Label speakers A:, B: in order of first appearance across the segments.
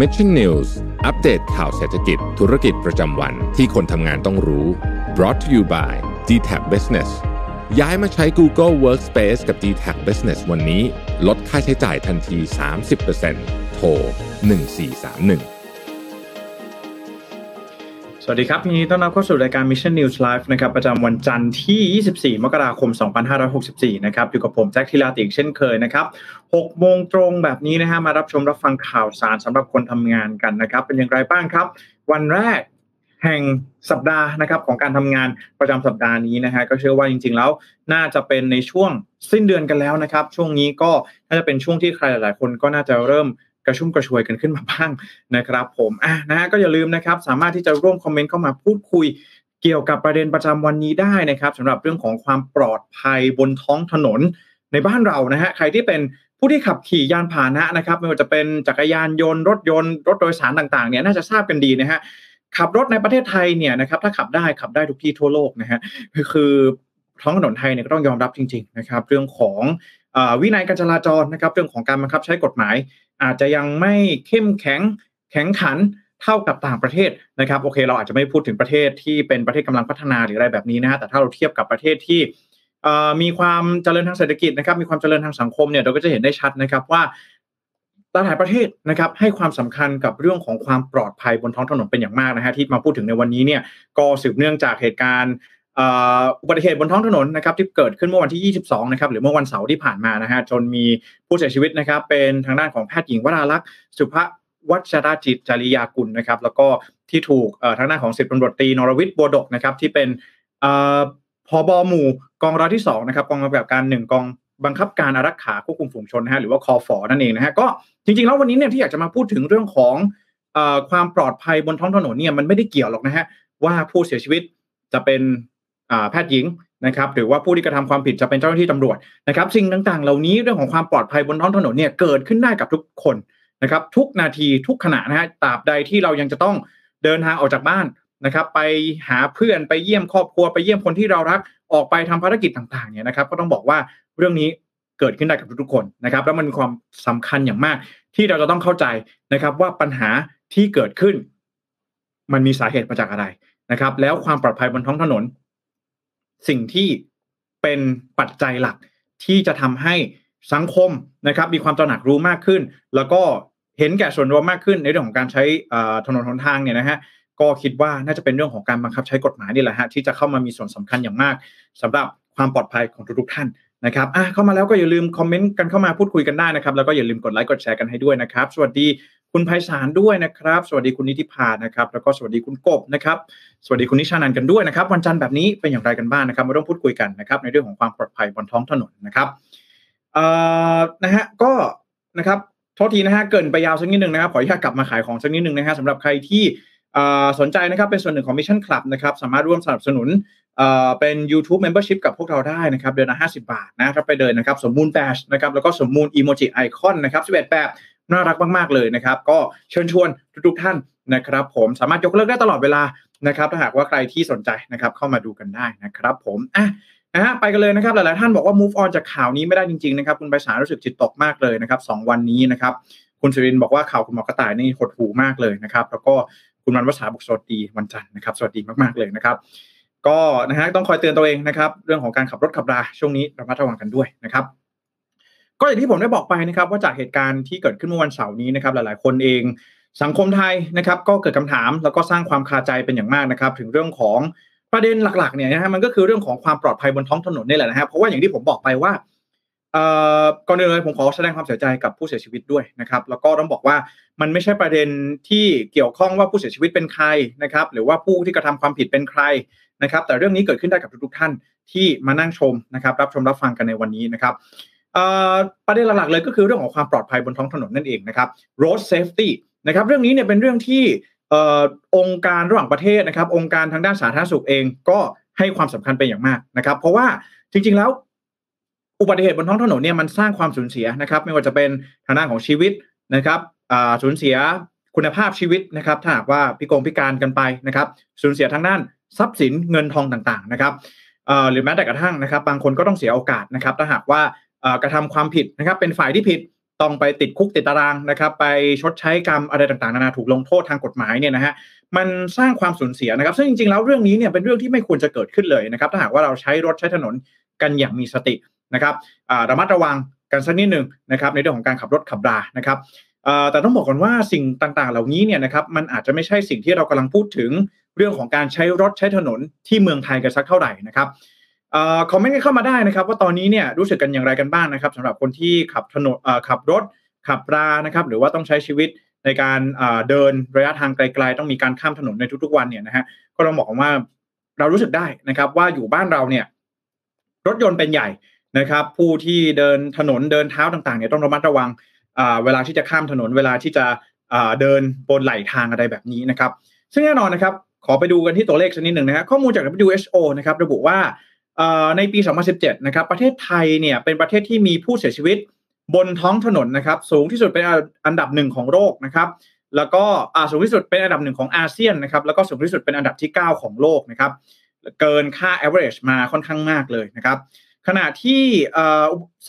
A: Mission News อัปเดตข่าวเศรษฐกิจธุรกิจประจำวันที่คนทำงานต้องรู้ brought to you by d t a c Business ย้ายมาใช้ Google Workspace กับ d t a c Business วันนี้ ลดค่าใช้จ่ายทันที 30%โทร1431
B: สวัสดีครับนี้ต้อนรับเข้าสู่รายการ Mission News Live นะครับประจำวันจันทร์ที่ 24 มกราคม 2564 นะครับอยู่กับผมแจ็คทิลาติกเช่นเคยนะครับ6โมงตรงแบบนี้นะฮะมารับชมรับฟังข่าวสารสำหรับคนทำงานกันนะครับ เป็นอย่างไรบ้างครับ วันแรกแห่งสัปดาห์นะครับของการทำงานประจำสัปดาห์นี้นะฮะก็เชื่อว่าจริง ๆ แล้วน่าจะเป็นในช่วงสิ้นเดือนกันแล้วนะครับ ช่วงนี้ก็น่าจะเป็นช่วงที่ใครหลาย ๆ คนก็น่าจะเริ่ม กระชุ่มกระชวยกันขึ้นมาบ้างนะครับผมอะนะฮะก็อย่าลืมนะครับสามารถที่จะร่วมคอมเมนต์เข้ามาพูดคุยเกี่ยวกับประเด็นประจำวันนี้ได้นะครับสำหรับเรื่องของความปลอดภัยบนท้องถนนในบ้านเรานะฮะใครที่เป็นผู้ที่ขับขี่ยานพาหนะนะครับไม่ว่าจะเป็นจักรยานยนต์รถยนต์รถโดยสารต่างๆเนี่ยน่าจะทราบกันดีนะฮะขับรถในประเทศไทยเนี่ยนะครับถ้าขับได้ขับได้ทุกที่ทั่วโลกนะฮะคือท้องถนนไทยเนี่ยก็ต้องยอมรับจริง ๆนะครับ เรื่องของ วินัยการจราจรนะครับเรื่องของการบังคับใช้กฎหมาย อาจจะยังไม่เข้มแข็งแข็งขันเท่ากับต่างประเทศนะครับโอเค เราอาจจะไม่พูดถึงประเทศที่เป็นประเทศกำลังพัฒนาหรืออะไรแบบนี้นะฮะแต่ถ้าเราเทียบกับประเทศที่มีความเจริญทางเศรษฐกิจนะครับมีความเจริญทางสังคมเนี่ยเราก็จะเห็นได้ชัดนะครับว่าหลายประเทศนะครับให้ความสำคัญกับเรื่องของความปลอดภัยบนท้องถนนเป็นอย่างมากนะฮะที่มาพูดถึงในวันนี้เนี่ยก็สืบเนื่องจากเหตุการณ์ อุบัติเหตุบนท้องถนนนะครับที่เกิดขึ้นเมื่อวันที่ 22 นะครับหรือเมื่อวันเสาร์ที่ผ่านมานะฮะจนมีผู้เสียชีวิตนะครับ เป็นทางด้านของแพทย์หญิงวราลักษณ์สุภวัชราจิตจริยากุลนะครับ แล้วก็ที่ถูกทางด้านของสิบตำรวจตีนรวิทย์บัวดกนะครับ ที่เป็นพอบอหมู่กองร้อยที่2นะครับกองกำกับการ 1 กองบังคับการอารักขาควบคุมฝูงชนนะฮะหรือว่าคอฟอนั่นเองนะฮะก็จริงๆแล้ววันนี้เนี่ยที่อยากจะมาพูดถึงเรื่องของความปลอดภัยบนท้องถนนเนี่ยมันไม่ได้เกี่ยวหรอกนะฮะว่าผู้เสียชีวิตจะเป็น แพทย์หญิงนะครับหรือว่าผู้ที่กระทำความผิดจะเป็นเจ้าหน้าที่ตำรวจนะครับสิ่งต่างๆ เหล่านี้เรื่องของความปลอดภัยบนท้องถนนเนี่ยเกิดขึ้นได้กับทุกคนนะครับทุกนาทีทุกขณะนะฮะตราบใดที่เรายังจะต้องเดินทางออกจากบ้านนะครับไปหาเพื่อนไปเยี่ยมครอบครัวไปเยี่ยมคนที่เรารักออกไปทำภารกิจต่างๆเนี่ยนะครับก็ต้องบอกว่าเรื่องนี้เกิดขึ้นได้กับทุกๆคนนะครับแล้วมันมีความสำคัญอย่างมาก ที่เราจะต้องเข้าใจนะครับว่าปัญหาที่เกิดขึ้น มันมีสาเหตุมาจากอะไรนะครับ แล้วความปลอดภัยบนท้องถนน สิ่งที่เป็นปัจจัยหลักที่จะทำให้สังคมนะครับ มีความตระหนักรู้มากขึ้น แล้วก็เห็นแก่ส่วนรวมมากขึ้นในเรื่องของการใช้ถนนหนทางเนี่ยนะฮะก็คิดว่าน่าจะเป็นเรื่องของการบังคับใช้กฎหมายนี่แหละฮะที่จะเข้ามามีส่วนสำคัญอย่างมากสำหรับความปลอดภัยของทุกๆท่าน นะครับอะเข้ามาแล้วก็อย่าลืมคอมเมนต์กันเข้ามาพูดคุยกันได้นะครับแล้วก็อย่าลืมกดไลค์กดแชร์กันให้ด้วยนะครับ สวัสดีคุณไพศาลด้วยนะครับ สวัสดีคุณนิติพานะครับ แล้วก็สวัสดีคุณกบนะครับ สวัสดีคุณนิชานันกันด้วยนะครับ วันจันทร์แบบนี้เป็นอย่างไรกันบ้างนะครับมาร่วมพูดคุยกันนะครับ ในเรื่องของความปลอดภัยบนท้องถนนนะครับเอ่อนะฮะก็นะครับโทษทีนะฮะเกินไปยาวสักนิดนึงนะครับขออนุญาตกลับมาขายของสักนิดนึงนะฮะสำหรับใครที่ สนใจนะครับเป็นส่วนหนึ่งของ Mission Club นะครับสามารถร่วมสนับสนุนเป็น YouTube Membership กับพวกเราได้นะครับ เดือนละ50 บาทนะครับไปเดินนะครับ สมมูลแบชนะครับแล้วก็สมมูลอีโมจิไอคอนนะครับ11แบบน่ารักมาก ๆ เลยนะครับ ก็เชิญชวนทุกๆท่านนะครับผมสามารถยกเลิกได้ตลอดเวลานะครับ ถ้าหากว่าใครที่สนใจนะครับเข้ามาดูกันได้นะครับผมอะนะฮะไปกันเลยนะครับ หลายๆท่านบอกว่า move on จากข่าวนี้ไม่ได้จริง ๆ นะครับ คุณไปสารรู้สึกจิตตกมากเลยนะครับสวันนี้นะครับ คุณสุรินบอกว่าข่าวคุณหมอกระต่ายนี่หดหูมากเลยนะครับ แล้วก็ คุณวันวษาบุกสวัสดีวันจันทร์นะครับสวัสดีมากๆเลยนะครับก็นะฮะต้องคอยเตือนตัวเองนะครับ เรื่องของการขับรถขับราช่วงนี้ระมัดระวังกันด้วยนะครับ ก็อย่างที่ผมได้บอกไปนะครับ ว่าจากเหตุการณ์ที่เกิดขึ้นเมื่อวันเสาร์นี้นะครับ หลาย ๆ คนเองสังคมไทยนะครับ ก็เกิดคำถามแล้วก็สร้างความคาใจเป็นอย่างมากนะครับ ถึงเรื่องของประเด็นหลัก ๆ เนี่ยนะฮะมันก็คือเรื่องของความปลอดภัยบนท้องถนนนี่แหละนะฮะเพราะว่าอย่างที่ผมบอกไปว่า ก่อนอื่นเลยผมขอแสดงความเสียใจกับผู้เสียชีวิตด้วยนะครับ แล้วก็ต้องบอกว่ามันไม่ใช่ประเด็นที่เกี่ยวข้องว่าผู้เสียชีวิตเป็นใครนะครับ หรือว่าผู้ที่กระทำความผิดเป็นใครนะครับ แต่เรื่องนี้เกิดขึ้นได้กับทุกๆท่านที่มานั่งชมนะครับ รับชมรับฟังกันในวันนี้นะครับประเด็นหลักๆเลยก็คือเรื่องของความปลอดภัยบนท้องถนนนั่นเองนะครับ road safety นะครับเรื่องนี้เนี่ยเป็นเรื่องที่องค์การระหว่างประเทศนะครับ องค์การทางด้านสาธารณสุขเองก็ให้ความสำคัญเป็นอย่างมากนะครับ เพราะว่าจริงๆแล้ว อุบัติเหตุบนท้องถนนเนี่ยมันสร้างความสูญเสียนะครับ ไม่ว่าจะเป็นทางด้านของชีวิตนะครับสูญเสียคุณภาพชีวิตนะครับ ถ้าหากว่าพิกงพิการกันไปนะครับ สูญเสียทางด้านทรัพย์สินเงินทองต่างๆนะครับหรือแม้แต่กระทั่งนะครับ บางคนก็ต้องเสียโอกาสนะครับ ถ้าหากว่ากระทำความผิดนะครับ เป็นฝ่ายที่ผิดต้องไปติดคุกติดตารางนะครับ ไปชดใช้กรรมอะไรต่างๆนานาถูกลงโทษทางกฎหมายเนี่ยนะฮะมันสร้างความสูญเสียนะครับ ซึ่งจริงๆแล้วเรื่องนี้เนี่ยเป็นเรื่องที่ไม่ควรจะเกิดขึ้นเลยนะครับ ถ้าหากว่าเราใช้รถใช้ถนนกันอย่างมีสติ นะครับระมัดระวังกันสักนิดหนึ่งนะครับในเรื่องของการขับรถขับรานะครับแต่ต้องบอกก่อนว่าสิ่งต่างๆ เหล่านี้เนี่ยนะครับมันอาจจะไม่ใช่สิ่งที่เรากำลังพูดถึงเรื่องของการใช้รถใช้ถนนที่เมืองไทยกันสักเท่าไหร่นะครับคอมเมนต์เข้ามาได้นะครับ ว่าตอนนี้เนี่ยรู้สึกกันอย่างไรกันบ้างนะครับสำหรับคนที่ขับถนนขับรถขับรานะครับหรือว่าต้องใช้ชีวิตในการเดินระยะทางไกล ๆ ต้องมีการข้ามถนนในทุกๆวันเนี่ยนะฮะก็ต้องบอกว่าเรารู้สึกได้นะครับ ว่าอยู่บ้านเราเนี่ย รถยนต์เป็นใหญ่ นะครับ ผู้ที่เดินถนนเดินเท้าต่างๆเนี่ยต้องระมัดระวังเวลาที่จะข้ามถนนเวลาที่จะเดินบนไหลทางอะไรแบบนี้นะครับ ซึ่งแน่นอนนะครับ ขอไปดูกันที่ตัวเลขชนิดหนึ่งนะฮะข้อมูลจาก WHO นะครับระบุว่าในปี 2017 นะครับ ประเทศไทยเนี่ยเป็นประเทศที่มีผู้เสียชีวิตบนท้องถนนนะครับ สูงที่สุดเป็นอันดับหนึ่งของโลกนะครับ แล้วก็สูงที่สุดเป็นอันดับหนึ่งของอาเซียนนะครับ แล้วก็สูงที่สุดเป็นอันดับที่ 9 ของโลกนะครับ เกินค่า average มาค่อนข้างมากเลยนะครับ ขณะที่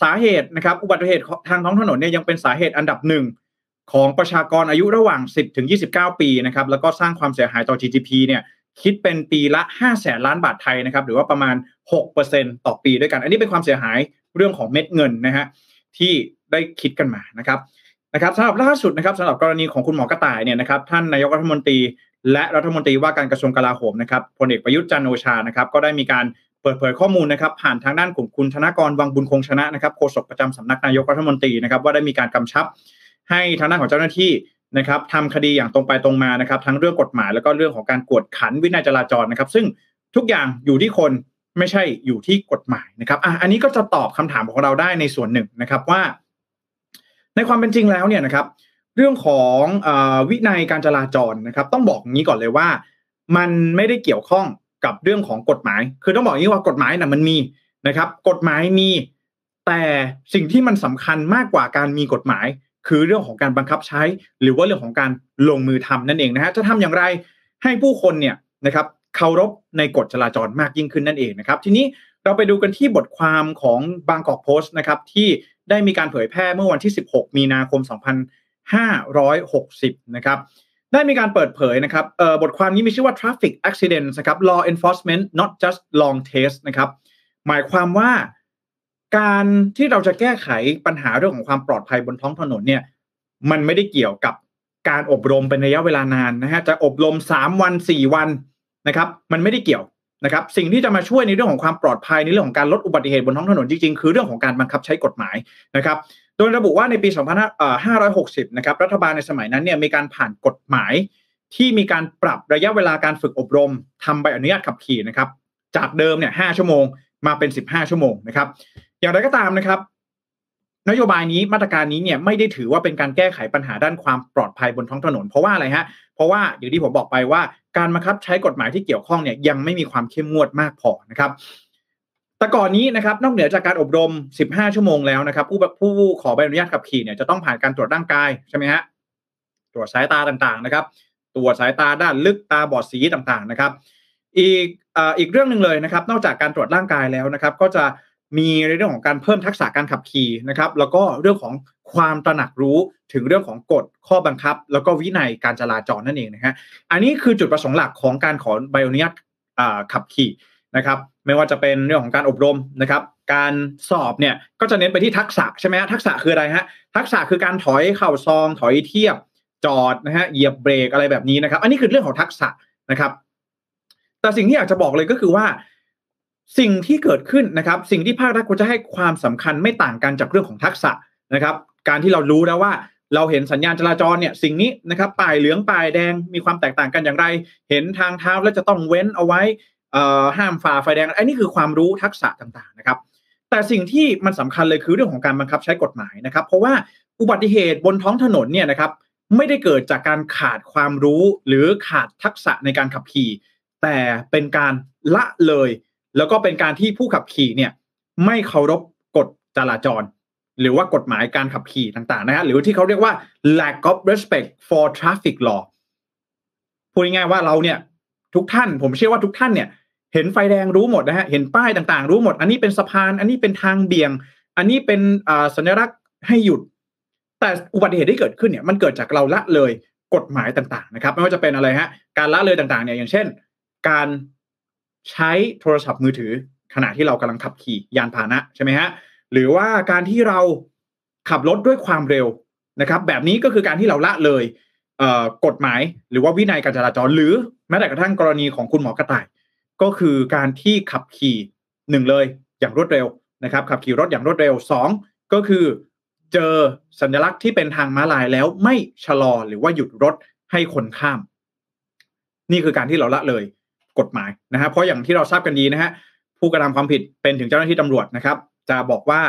B: สาเหตุนะครับอุบัติเหตุทางท้องถนนเนี่ยยังเป็นสาเหตุอันดับหนึ่งของประชากรอายุระหว่าง 10 ถึง 29 ปีนะครับแล้วก็สร้างความเสียหายต่อ GDP เนี่ยคิดเป็นปีละ 5 แสนล้านบาทไทยนะครับหรือว่าประมาณ 6%ต่อปีด้วยกัน อันนี้เป็นความเสียหายเรื่องของเม็ดเงินนะฮะที่ได้คิดกันมานะครับนะครับสำหรับล่าสุดนะครับสำหรับกรณีของคุณหมอกระต่ายเนี่ยนะครับท่านนายกรัฐมนตรี และรัฐมนตรีว่าการกระทรวงกลาโหมนะครับพลเอกประยุทธ์จันโอชานะครับก็ได้มีการ ปิดเผยข้อมูลนะครับผ่านทางด้านของคุณธนกรวังบุญคงชนะนะครับโฆษกประจำสำนักนายกรัฐมนตรีนะครับว่าได้มีการกำชับ ให้ทางด้านของเจ้าหน้าที่นะครับทำคดีอย่างตรงไปตรงมานะครับ ทั้งเรื่องกฎหมายแล้วก็เรื่องของการกวดขันวินัยจราจรนะครับ ซึ่งทุกอย่างอยู่ที่คนไม่ใช่อยู่ที่กฎหมายนะครับอะอันนี้ก็จะตอบคำถามของเราได้ในส่วนหนึ่งนะครับว่า ในความเป็นจริงแล้วเนี่ยนะครับ เรื่องของอวินัยการจราจรนะครับ ต้องบอกอย่างนี้ก่อนเลยว่า มันไม่ได้เกี่ยวข้อง กับเรื่องของกฎหมาย คือต้องบอกอย่างนี้ว่ากฎหมายนะ่ะมันมีนะครับ กฎหมายมีแต่สิ่งที่มันสำคัญมากกว่าการมีกฎหมาย คือเรื่องของการบังคับใช้ หรือว่าเรื่องของการลงมือทำนั่นเองนะฮะจะทำอย่างไรให้ผู้คนเนี่ยนะครับเคารพในกฎจราจรมากยิ่งขึ้นนั่นเองนะครับ ทีนี้เราไปดูกันที่บทความของบางกอกโพสต์นะครับที่ได้มีการเผยแพร่เมื่อวันที่ 16 มีนาคม 2560 นะครับ ได้มีการเปิดเผยนะครับบทความนี้มีชื่อว่า traffic accidents นะครับ law enforcement not just long test นะครับหมายความว่าการที่เราจะแก้ไขปัญหาเรื่องของความปลอดภัยบนท้องถนนเนี่ย มันไม่ได้เกี่ยวกับการอบรมเป็นระยะเวลานานนะฮะจะอบรม3วัน4วันนะครับ มันไม่ได้เกี่ยวนะครับ สิ่งที่จะมาช่วยในเรื่องของความปลอดภัยในเรื่องของการลดอุบัติเหตุบนท้องถนนจริงๆคือเรื่องของการบังคับใช้กฎหมายนะครับ โดยระบุว่าในปี 2560 นะครับรัฐบาลในสมัยนั้นเนี่ยมีการผ่านกฎหมายที่มีการปรับระยะเวลาการฝึกอบรมทำใบอนุญาตขับขี่นะครับจากเดิมเนี่ย5ชั่วโมงมาเป็น 15 ชั่วโมงนะครับอย่างไรก็ตามนะครับ นโยบายนี้มาตรการนี้เนี่ยไม่ได้ถือว่าเป็นการแก้ไขปัญหาด้านความปลอดภัยบนท้องถนน เพราะว่าอะไรฮะเพราะว่าอย่างที่ผมบอกไปว่าการบังคับใช้กฎหมายที่เกี่ยวข้องเนี่ยยังไม่มีความเข้มงวดมากพอนะครับ แต่ก่อนนี้นะครับนอกเหนือจากการอบรม 15 ชั่วโมงแล้วนะครับ ผู้ผู้ขอใบอนุญาตขับขี่เนี่ยจะต้องผ่านการตรวจร่างกายใช่ไหมฮะตรวจสายตาต่างๆนะครับ ตรวจสายตาด้านลึกตาบอดสีต่างๆนะครับ อีกอีกเรื่องหนึ่งเลยนะครับ นอกจากการตรวจร่างกายแล้วนะครับ ก็จะมีในเรื่องของการเพิ่มทักษะการขับขี่นะครับ แล้วก็เรื่องของความตระหนักรู้ถึงเรื่องของกฎข้อบังคับ แล้วก็วินัยการจราจรนั่นเองนะฮะอันนี้คือจุดประสงค์หลักของการขอใบอนุญาตขับขี่นะครับ ไม่ว่าจะเป็นเรื่องของการอบรมนะครับ การสอบเนี่ยก็จะเน้นไปที่ทักษะใช่ไหมฮะทักษะคืออะไรฮะทักษะคือการถอยเข่าซอง ถอยเทียบจอดนะฮะเหยียบเบรกอะไรแบบนี้นะครับ อันนี้คือเรื่องของทักษะนะครับ แต่สิ่งที่อยากจะบอกเลยก็คือว่า สิ่งที่เกิดขึ้นนะครับ สิ่งที่ภาครัฐควรจะให้ความสำคัญไม่ต่างกันจากเรื่องของทักษะนะครับ การที่เรารู้แล้วว่าเราเห็นสัญญาณจราจรเนี่ยสิ่งนี้นะครับป้ายเหลืองป้ายแดงมีความแตกต่างกันอย่างไร เห็นทางเท้าแล้วจะต้องเว้นเอาไว้ ห้ามฝ่าไฟแดงอันนี้คือความรู้ทักษะต่างๆนะครับ แต่สิ่งที่มันสำคัญเลยคือเรื่องของการบังคับใช้กฎหมายนะครับ เพราะว่าอุบัติเหตุบนท้องถนนเนี่ยนะครับไม่ได้เกิดจากการขาดความรู้หรือขาดทักษะในการขับขี่ แต่เป็นการละเลย แล้วก็เป็นการที่ผู้ขับขี่เนี่ยไม่เคารพกฎจราจร หรือว่ากฎหมายการขับขี่ต่างๆนะฮะหรือที่เขาเรียกว่า lack of respect for traffic law พูดง่ายๆว่าเราเนี่ยทุกท่านผมเชื่อว่าทุกท่านเนี่ย เห็นไฟแดงรู้หมดนะฮะเห็นป้ายต่างๆ รู้หมด อันนี้เป็นสะพาน อันนี้เป็นทางเบี่ยง อันนี้เป็นสัญลักษณ์ให้หยุด แต่อุบัติเหตุที่เกิดขึ้นเนี่ยมันเกิดจากเราละเลยกฎหมายต่างๆนะครับ ไม่ว่าจะเป็นอะไรฮะการละเลยต่างๆเนี่ยอย่างเช่น การใช้โทรศัพท์มือถือ ขณะที่เรากำลังขับขี่ยานพาหนะใช่ไหมฮะหรือว่าการที่เราขับรถด้วยความเร็วนะครับ แบบนี้ก็คือการที่เราละเลยกฎหมาย หรือว่าวินัยการจราจร หรือแม้แต่กระทั่งกรณีของคุณหมอกระต่าย ก็คือการที่ขับขี่หนึ่งเลยอย่างรวดเร็วนะครับ ขับขี่รถอย่างรวดเร็วสองก็คือ เจอสัญลักษณ์ที่เป็นทางม้าลายแล้วไม่ชะลอหรือว่าหยุดรถให้คนข้าม นี่คือการที่เราละเลยกฎหมายนะฮะเพราะอย่างที่เราทราบกันดีนะฮะผู้กระทำความผิดเป็นถึงเจ้าหน้าที่ตำรวจนะครับ จะบอกว่า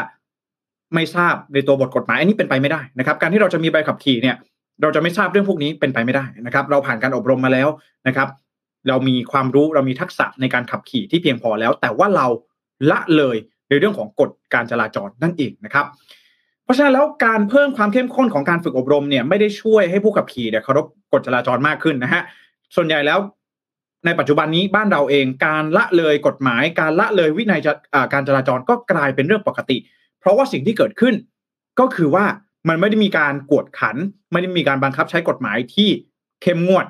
B: ไม่ทราบในตัวบทกฎหมายอันนี้เป็นไปไม่ได้นะครับ การที่เราจะมีใบขับขี่เนี่ย เราจะไม่ทราบเรื่องพวกนี้เป็นไปไม่ได้นะครับ เราผ่านการอบรมมาแล้วนะครับ เรามีความรู้เรามีทักษะในการขับขี่ที่เพียงพอแล้ว แต่ว่าเราละเลยในเรื่องของกฎการจราจรนั่นเองนะครับ เพราะฉะนั้นแล้วการเพิ่มความเข้มข้นของการฝึกอบรมเนี่ยไม่ได้ช่วยให้ผู้ขับขี่เนี่ยเคารพกฎจราจรมากขึ้นนะฮะส่วนใหญ่แล้วในปัจจุบันนี้บ้านเราเองการละเลยกฎหมาย การละเลยวินัยการจราจรก็กลายเป็นเรื่องปกติ เพราะว่าสิ่งที่เกิดขึ้น ก็คือว่ามันไม่ได้มีการกวดขัน ไม่ได้มีการบังคับใช้กฎหมายที่เข้มงวด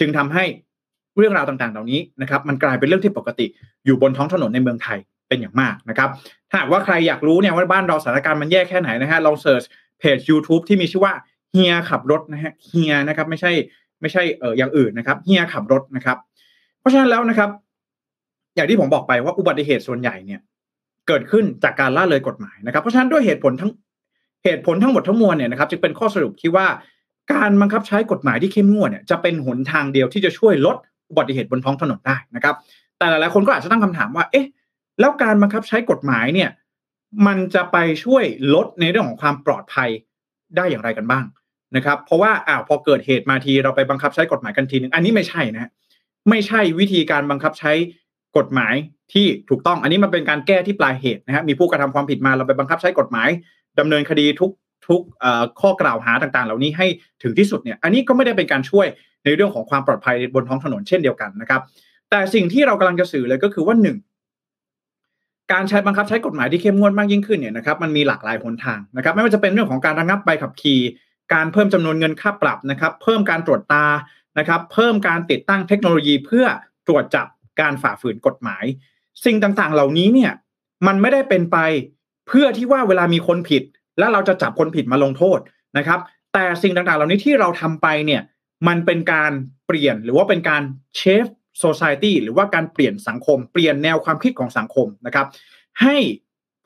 B: จึงทำให้ เรื่องราวต่างๆ เหล่านี้นะครับมันกลายเป็นเรื่องที่ปกติอยู่บนท้องถนนในเมืองไทยเป็นอย่างมากนะครับถ้าหากว่าใครอยากรู้เนี่ยว่าบ้านเราสถานการณ์มันแย่แค่ไหนนะฮะลองเสิร์ชเพจ YouTube ที่มีชื่อว่าเฮียขับรถนะฮะเฮียนะครับไม่ใช่ไม่ใช่เอออย่างอื่นนะครับเฮียขับรถนะครับ เพราะฉะนั้นแล้วนะครับ อย่างที่ผมบอกไปว่าอุบัติเหตุส่วนใหญ่เนี่ย เกิดขึ้นจากการล่าเลยกฎหมายนะครับ เพราะฉะนั้นด้วยเหตุผลทั้งเหตุผลทั้งหมดทั้งมวลเนี่ยนะครับจึงเป็นข้อสรุปที่ว่าการบังคับใช้กฎหมายที่เข้มงวดเนี่ยจะเป็นหนทางเดียวที่จะช่วยลด อุบัติเหตุบนท้องถนนได้นะครับ แต่หลายๆคนก็อาจจะตั้งคำถามว่า เอ๊ะ แล้วการบังคับใช้กฎหมายเนี่ย มันจะไปช่วยลดในเรื่องของความปลอดภัยได้อย่างไรกันบ้างนะครับ เพราะว่าอ้าวพอเกิดเหตุมาทีเราไปบังคับใช้กฎหมายกันทีนึง อันนี้ไม่ใช่นะไม่ใช่วิธีการบังคับใช้กฎหมายที่ถูกต้อง อันนี้มันเป็นการแก้ที่ปลายเหตุนะฮะมีผู้กระทำความผิดมาเราไปบังคับใช้กฎหมายดำเนินคดีทุกทุกข้อกล่าวหาต่างๆ เหล่านี้ให้ถึงที่สุดเนี่ย อันนี้ก็ไม่ได้เป็นการช่วย ในเรื่องของความปลอดภัยบนท้องถนนเช่นเดียวกันนะครับ แต่สิ่งที่เรากำลังจะสื่อเลยก็คือว่าหนึ่งการใช้บังคับใช้กฎหมายที่เข้มงวดมากยิ่งขึ้นเนี่ยนะครับมันมีหลากหลายหนทางนะครับ ไม่ว่าจะเป็นเรื่องของการระงับใบขับขี่การเพิ่มจำนวนเงินค่าปรับนะครับ เพิ่มการตรวจตานะครับ เพิ่มการติดตั้งเทคโนโลยีเพื่อตรวจจับการฝ่าฝืนกฎหมาย สิ่งต่างๆ เหล่านี้เนี่ยมันไม่ได้เป็นไปเพื่อที่ว่าเวลามีคนผิด แล้วเราจะจับคนผิดมาลงโทษนะครับ แต่สิ่งต่างๆ เหล่านี้ที่เราทำไปเนี่ย มันเป็นการเปลี่ยนหรือว่าเป็นการเชฟโซซายตี้หรือว่าการเปลี่ยนสังคม เปลี่ยนแนวความคิดของสังคมนะครับ ให้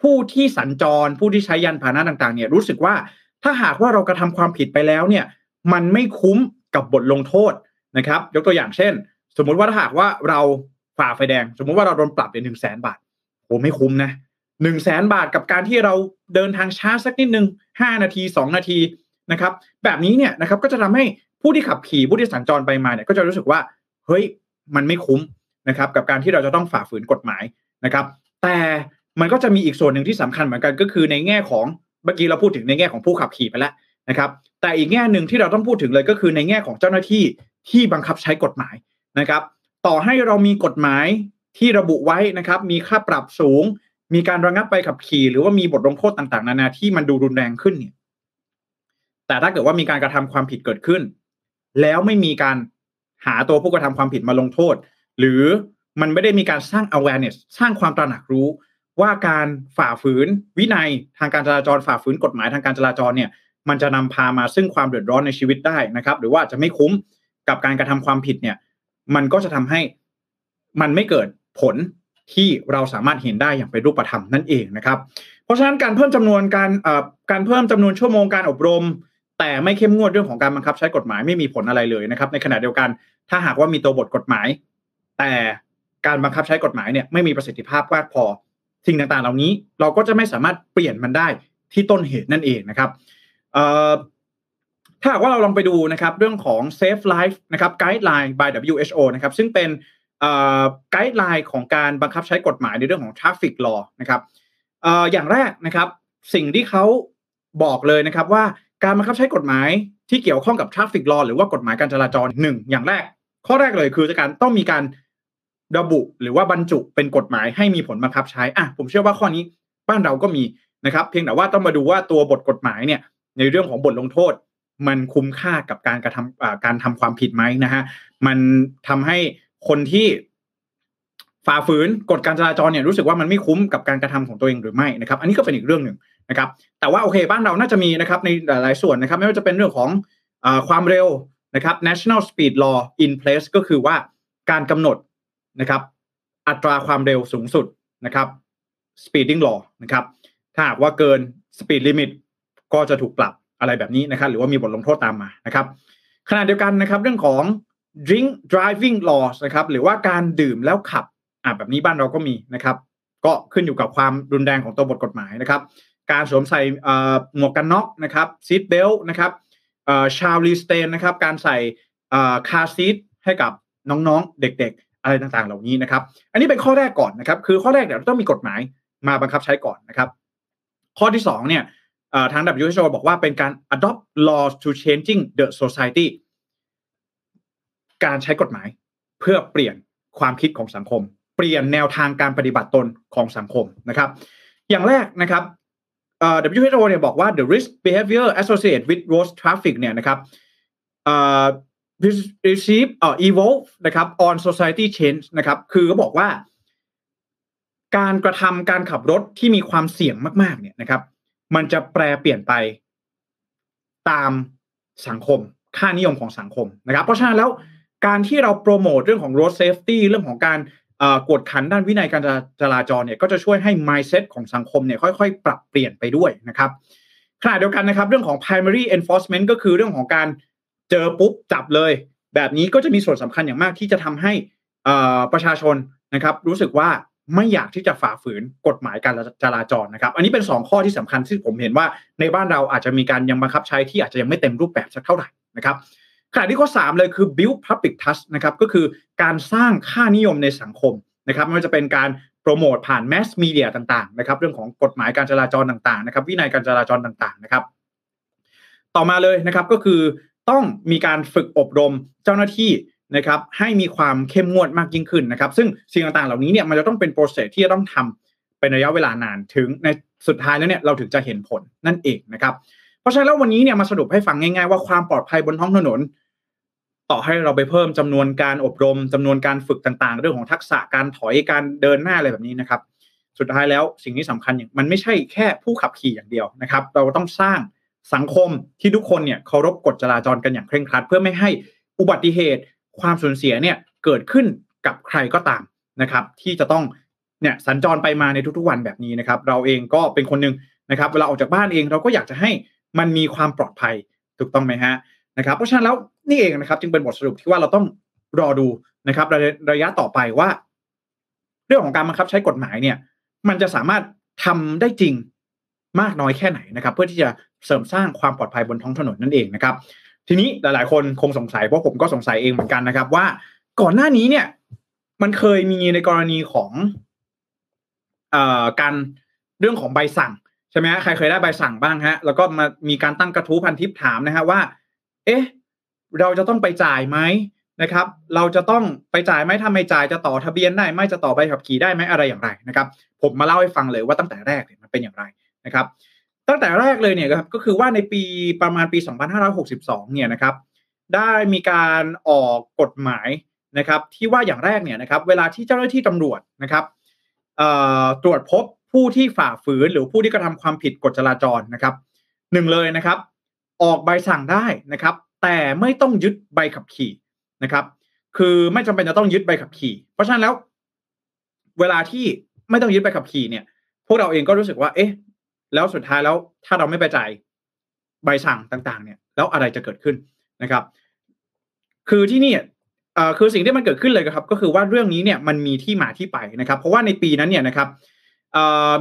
B: ผู้ที่สัญจรผู้ที่ใช้ยานพาหนะต่างๆเนี่ยรู้สึกว่าถ้าหากว่าเรากระทาความผิดไปแล้วเนี่ยมันไม่คุ้มกับบทลงโทษนะครับ ยกตัวอย่างเช่น สมมุติว่าถ้าหากว่าเราฝ่าไฟแดง สมมุติว่าเราโดนปรับเป็นหนึ่งแสนบาทโหไม่คุ้มนะหนึ่งแสนบาทกับการที่เราเดินทางช้าสักนิดหนึ่งห้านาทีสองนาทีนะครับ แบบนี้เนี่ยนะครับก็จะทำให้ ผู้ที่ขับขี่ผู้ที่สัญจรไปมาเนี่ยก็จะรู้สึกว่าเฮ้ยมันไม่คุ้มนะครับกับการที่เราจะต้องฝ่าฝืนกฎหมายนะครับ แต่มันก็จะมีอีกส่วนหนึ่งที่สำคัญเหมือนกันก็คือในแง่ของเมื่อกี้เราพูดถึงในแง่ของผู้ขับขี่ไปแล้วนะครับ แต่อีกแง่หนึ่งที่เราต้องพูดถึงเลยก็คือในแง่ของเจ้าหน้าที่ที่บังคับใช้กฎหมายนะครับ ต่อให้เรามีกฎหมายที่ระบุไว้นะครับ มีค่าปรับสูง มีการระงับใบขับขี่หรือว่ามีบทลงโทษต่างๆ นานาที่มันดูรุนแรงขึ้นเนี่ยแต่ถ้าเกิดว่ามีการกระทำความผิดเกิดขึ้น แล้วไม่มีการหาตัวผู้กระทำความผิดมาลงโทษ หรือมันไม่ได้มีการสร้าง awareness สร้างความตระหนักรู้ว่าการฝ่าฝืนวินัยทางการจราจรฝ่าฝืนกฎหมายทางการจราจรเนี่ย มันจะนำพามาซึ่งความเดือดร้อนในชีวิตได้นะครับ หรือว่าจะไม่คุ้มกับการกระทำความผิดเนี่ย มันก็จะทำให้มันไม่เกิดผลที่เราสามารถเห็นได้อย่างเป็นรูปธรรมนั่นเองนะครับ เพราะฉะนั้นการเพิ่มจำนวนการเอ่อการเพิ่มจำนวนชั่วโมงการอบรม แต่ไม่เข้มงวดเรื่องของการบังคับใช้กฎหมายไม่มีผลอะไรเลยนะครับ ในขณะเดียวกัน ถ้าหากว่ามีตัวบทกฎหมาย แต่การบังคับใช้กฎหมายเนี่ยไม่มีประสิทธิภาพมากพอสิ่งต่างๆ เหล่านี้เราก็จะไม่สามารถเปลี่ยนมันได้ที่ต้นเหตุนั่นเองนะครับถ้าหากว่าเราลองไปดูนะครับเรื่องของ Safe Life นะครับ Guideline by WHO นะครับซึ่งเป็นไกด์ไลน์ของการบังคับใช้กฎหมายในเรื่องของ Traffic Law นะครับอย่างแรกนะครับสิ่งที่เขาบอกเลยนะครับว่า การบังคับใช้กฎหมายที่เกี่ยวข้องกับ Traffic Law หรือว่ากฎหมายการจราจรหนึ่งอย่างแรก ข้อแรกเลยคือการต้องมีการระบุหรือว่าบรรจุเป็นกฎหมายให้มีผลบังคับใช้อะผมเชื่อว่าข้อนี้บ้านเราก็มีนะครับ เพียงแต่ว่าต้องมาดูว่าตัวบทกฎหมายเนี่ย ในเรื่องของบทลงโทษ มันคุ้มค่ากับการกระทำการทำความผิดไหมนะฮะมันทำให้คนที่ฝ่าฝืนกฎการจราจรเนี่ยรู้สึกว่ามันไม่คุ้มกับการกระทำของตัวเองหรือไม่นะครับ อันนี้ก็เป็นอีกเรื่องหนึ่ง นะครับ แต่ว่าโอเคบ้านเราน่าจะมีนะครับในหลายส่วนนะครับ ไม่ว่าจะเป็นเรื่องของอความเร็วนะครับ national speed law in place ก็คือว่าการกำหนดนะครับ อัตราความเร็วสูงสุดนะครับ speeding law นะครับ ถ้าหากว่าเกิน speed limit ก็จะถูกปรับอะไรแบบนี้นะครับ หรือว่ามีบทลงโทษตามมานะครับขณะเดียวกันนะครับ เรื่องของ drink driving laws นะครับ หรือว่าการดื่มแล้วขับอ่าแบบนี้บ้านเราก็มีนะครับ ก็ขึ้นอยู่กับความรุนแรงของตัวบทกฎหมายนะครับ การสวมใส่หมวกกันน็อกนะครับซีทเบลนะครับชาวลีสเตนนะครับ การใส่คาซีทให้กับน้องๆเด็ก ๆ อะไรต่างๆ เหล่านี้นะครับ อันนี้เป็นข้อแรกก่อนนะครับ คือข้อแรกเดี๋ยวต้องมีกฎหมายมาบังคับใช้ก่อนนะครับ ข้อที่2เนี่ยทาง WHO บอกว่าเป็นการ adopt laws to changing the society การใช้กฎหมายเพื่อเปลี่ยนความคิดของสังคม เปลี่ยนแนวทางการปฏิบัติตนของสังคมนะครับ อย่างแรกนะครับ WHO เนี่ยบอกว่า the risk behavior associated with road traffic เนี่ยนะครับ receive uh, evolve นะครับ on society change นะครับ คือเขาบอกว่า การกระทำการขับรถที่มีความเสี่ยงมาก ๆ เนี่ยนะครับ มันจะแปรเปลี่ยนไปตามสังคม ค่านิยมของสังคมนะครับ เพราะฉะนั้นแล้วการที่เราโปรโมทเรื่องของ road safety เรื่องของการ กดขันด้านวินัยการจราจรเนี่ยก็จะช่วยให้ mindset ของสังคมเนี่ยค่อยๆ ปรับเปลี่ยนไปด้วยนะครับขณะเดียวกันนะครับ เรื่องของ primary enforcement ก็คือเรื่องของการเจอปุ๊บจับเลย แบบนี้ก็จะมีส่วนสำคัญอย่างมากที่จะทำให้ประชาชนนะครับรู้สึกว่าไม่อยากที่จะฝ่าฝืนกฎหมายการจราจรนะครับ อันนี้เป็น 2 ข้อที่สำคัญที่ผมเห็นว่าในบ้านเราอาจจะมีการยังบังคับใช้ที่อาจจะยังไม่เต็มรูปแบบสักเท่าไหร่นะครับ ขณะที่ข้อ 3 เลยคือ build public trust นะครับก็คือการสร้างค่านิยมในสังคมนะครับไม่ว่าจะเป็นการโปรโมทผ่านแมสมีเดียต่างๆนะครับเรื่องของกฎหมายการจราจรต่างๆนะครับวินัยการจราจรต่างๆนะครับ ต่อมาเลยนะครับก็คือต้องมีการฝึกอบรมเจ้าหน้าที่นะครับให้มีความเข้มงวดมากยิ่งขึ้นนะครับ ซึ่งสิ่งต่างๆเหล่านี้เนี่ยมันจะต้องเป็นโปรเซสที่จะต้องทำเป็นระยะเวลานานถึงในสุดท้ายแล้วเนี่ยเราถึงจะเห็นผลนั่นเองนะครับ เพราะฉะนั้นแล้ววันนี้เนี่ยมาสรุปให้ฟังง่ายๆว่าความปลอดภัยบนท้องถนน ต่อให้เราไปเพิ่มจำนวนการอบรมจำนวนการฝึกต่างๆ เรื่องของทักษะการถอยการเดินหน้าอะไรแบบนี้นะครับ สุดท้ายแล้วสิ่งที่สำคัญอย่างมันไม่ใช่แค่ผู้ขับขี่อย่างเดียวนะครับ เราต้องสร้างสังคมที่ทุกคนเนี่ยเคารพกฎจราจรกันอย่างเคร่งครัด เพื่อไม่ให้อุบัติเหตุ ความสูญเสียเนี่ยเกิดขึ้นกับใครก็ตามนะครับ ที่จะต้องเนี่ยสัญจรไปมาในทุกๆวันแบบนี้นะครับ เราเองก็เป็นคนหนึ่งนะครับ เวลาออกจากบ้านเองเราก็อยากจะให้มันมีความปลอดภัยถูกต้องไหมฮะ นะครับเพราะฉะนั้นแล้วนี่เองนะครับ จึงเป็นบทสรุปที่ว่าเราต้องรอดูนะครับระระยะต่อไปว่า เรื่องของการบังคับใช้กฎหมายเนี่ย มันจะสามารถทำได้จริงมากน้อยแค่ไหนนะครับ เพื่อที่จะเสริมสร้างความปลอดภัยบนท้องถนนนั่นเองนะครับ ทีนี้หลายๆ คนคงสงสัยเพราะผมก็สงสัยเองเหมือนกันนะครับ ว่าก่อนหน้านี้เนี่ย มันเคยมีในกรณีของเอ่อการเรื่องของใบสั่งใช่ไหมฮะใครเคยได้ใบสั่งบ้างฮะ แล้วก็มามีการตั้งกระทู้พันทิปถามนะฮะว่า เอ๊ะ เราจะต้องไปจ่ายไหมนะครับ เราจะต้องไปจ่ายไหมถ้าไม่จ่ายจะต่อทะเบียนได้ไหมจะต่อใบขับขี่ได้ไหมอะไรอย่างไรนะครับ ผมมาเล่าให้ฟังเลยว่าตั้งแต่แรกมันเป็นอย่างไรนะครับ ตั้งแต่แรกเลยเนี่ยครับก็คือว่าในปีประมาณปี 2562 เนี่ยนะครับ ได้มีการออกกฎหมายนะครับ ที่ว่าอย่างแรกเนี่ยนะครับ เวลาที่เจ้าหน้าที่ตำรวจนะครับตรวจพบผู้ที่ฝ่าฝืนหรือผู้ที่กระทำความผิดกฎจราจรนะครับหนึ่งเลยนะครับ ออกใบสั่งได้นะครับ แต่ไม่ต้องยึดใบขับขี่นะครับ คือไม่จำเป็นจะต้องยึดใบขับขี่ เพราะฉะนั้นแล้ว เวลาที่ไม่ต้องยึดใบขับขี่เนี่ย พวกเราเองก็รู้สึกว่า เอ๊ะ แล้วสุดท้ายแล้วถ้าเราไม่ไปจ่ายใบสั่งต่าง ๆ เนี่ย แล้วอะไรจะเกิดขึ้นนะครับ คือที่นี่คือสิ่งที่มันเกิดขึ้นเลยครับ ก็คือว่าเรื่องนี้เนี่ยมันมีที่มาที่ไปนะครับ เพราะว่าในปีนั้นเนี่ยนะครับ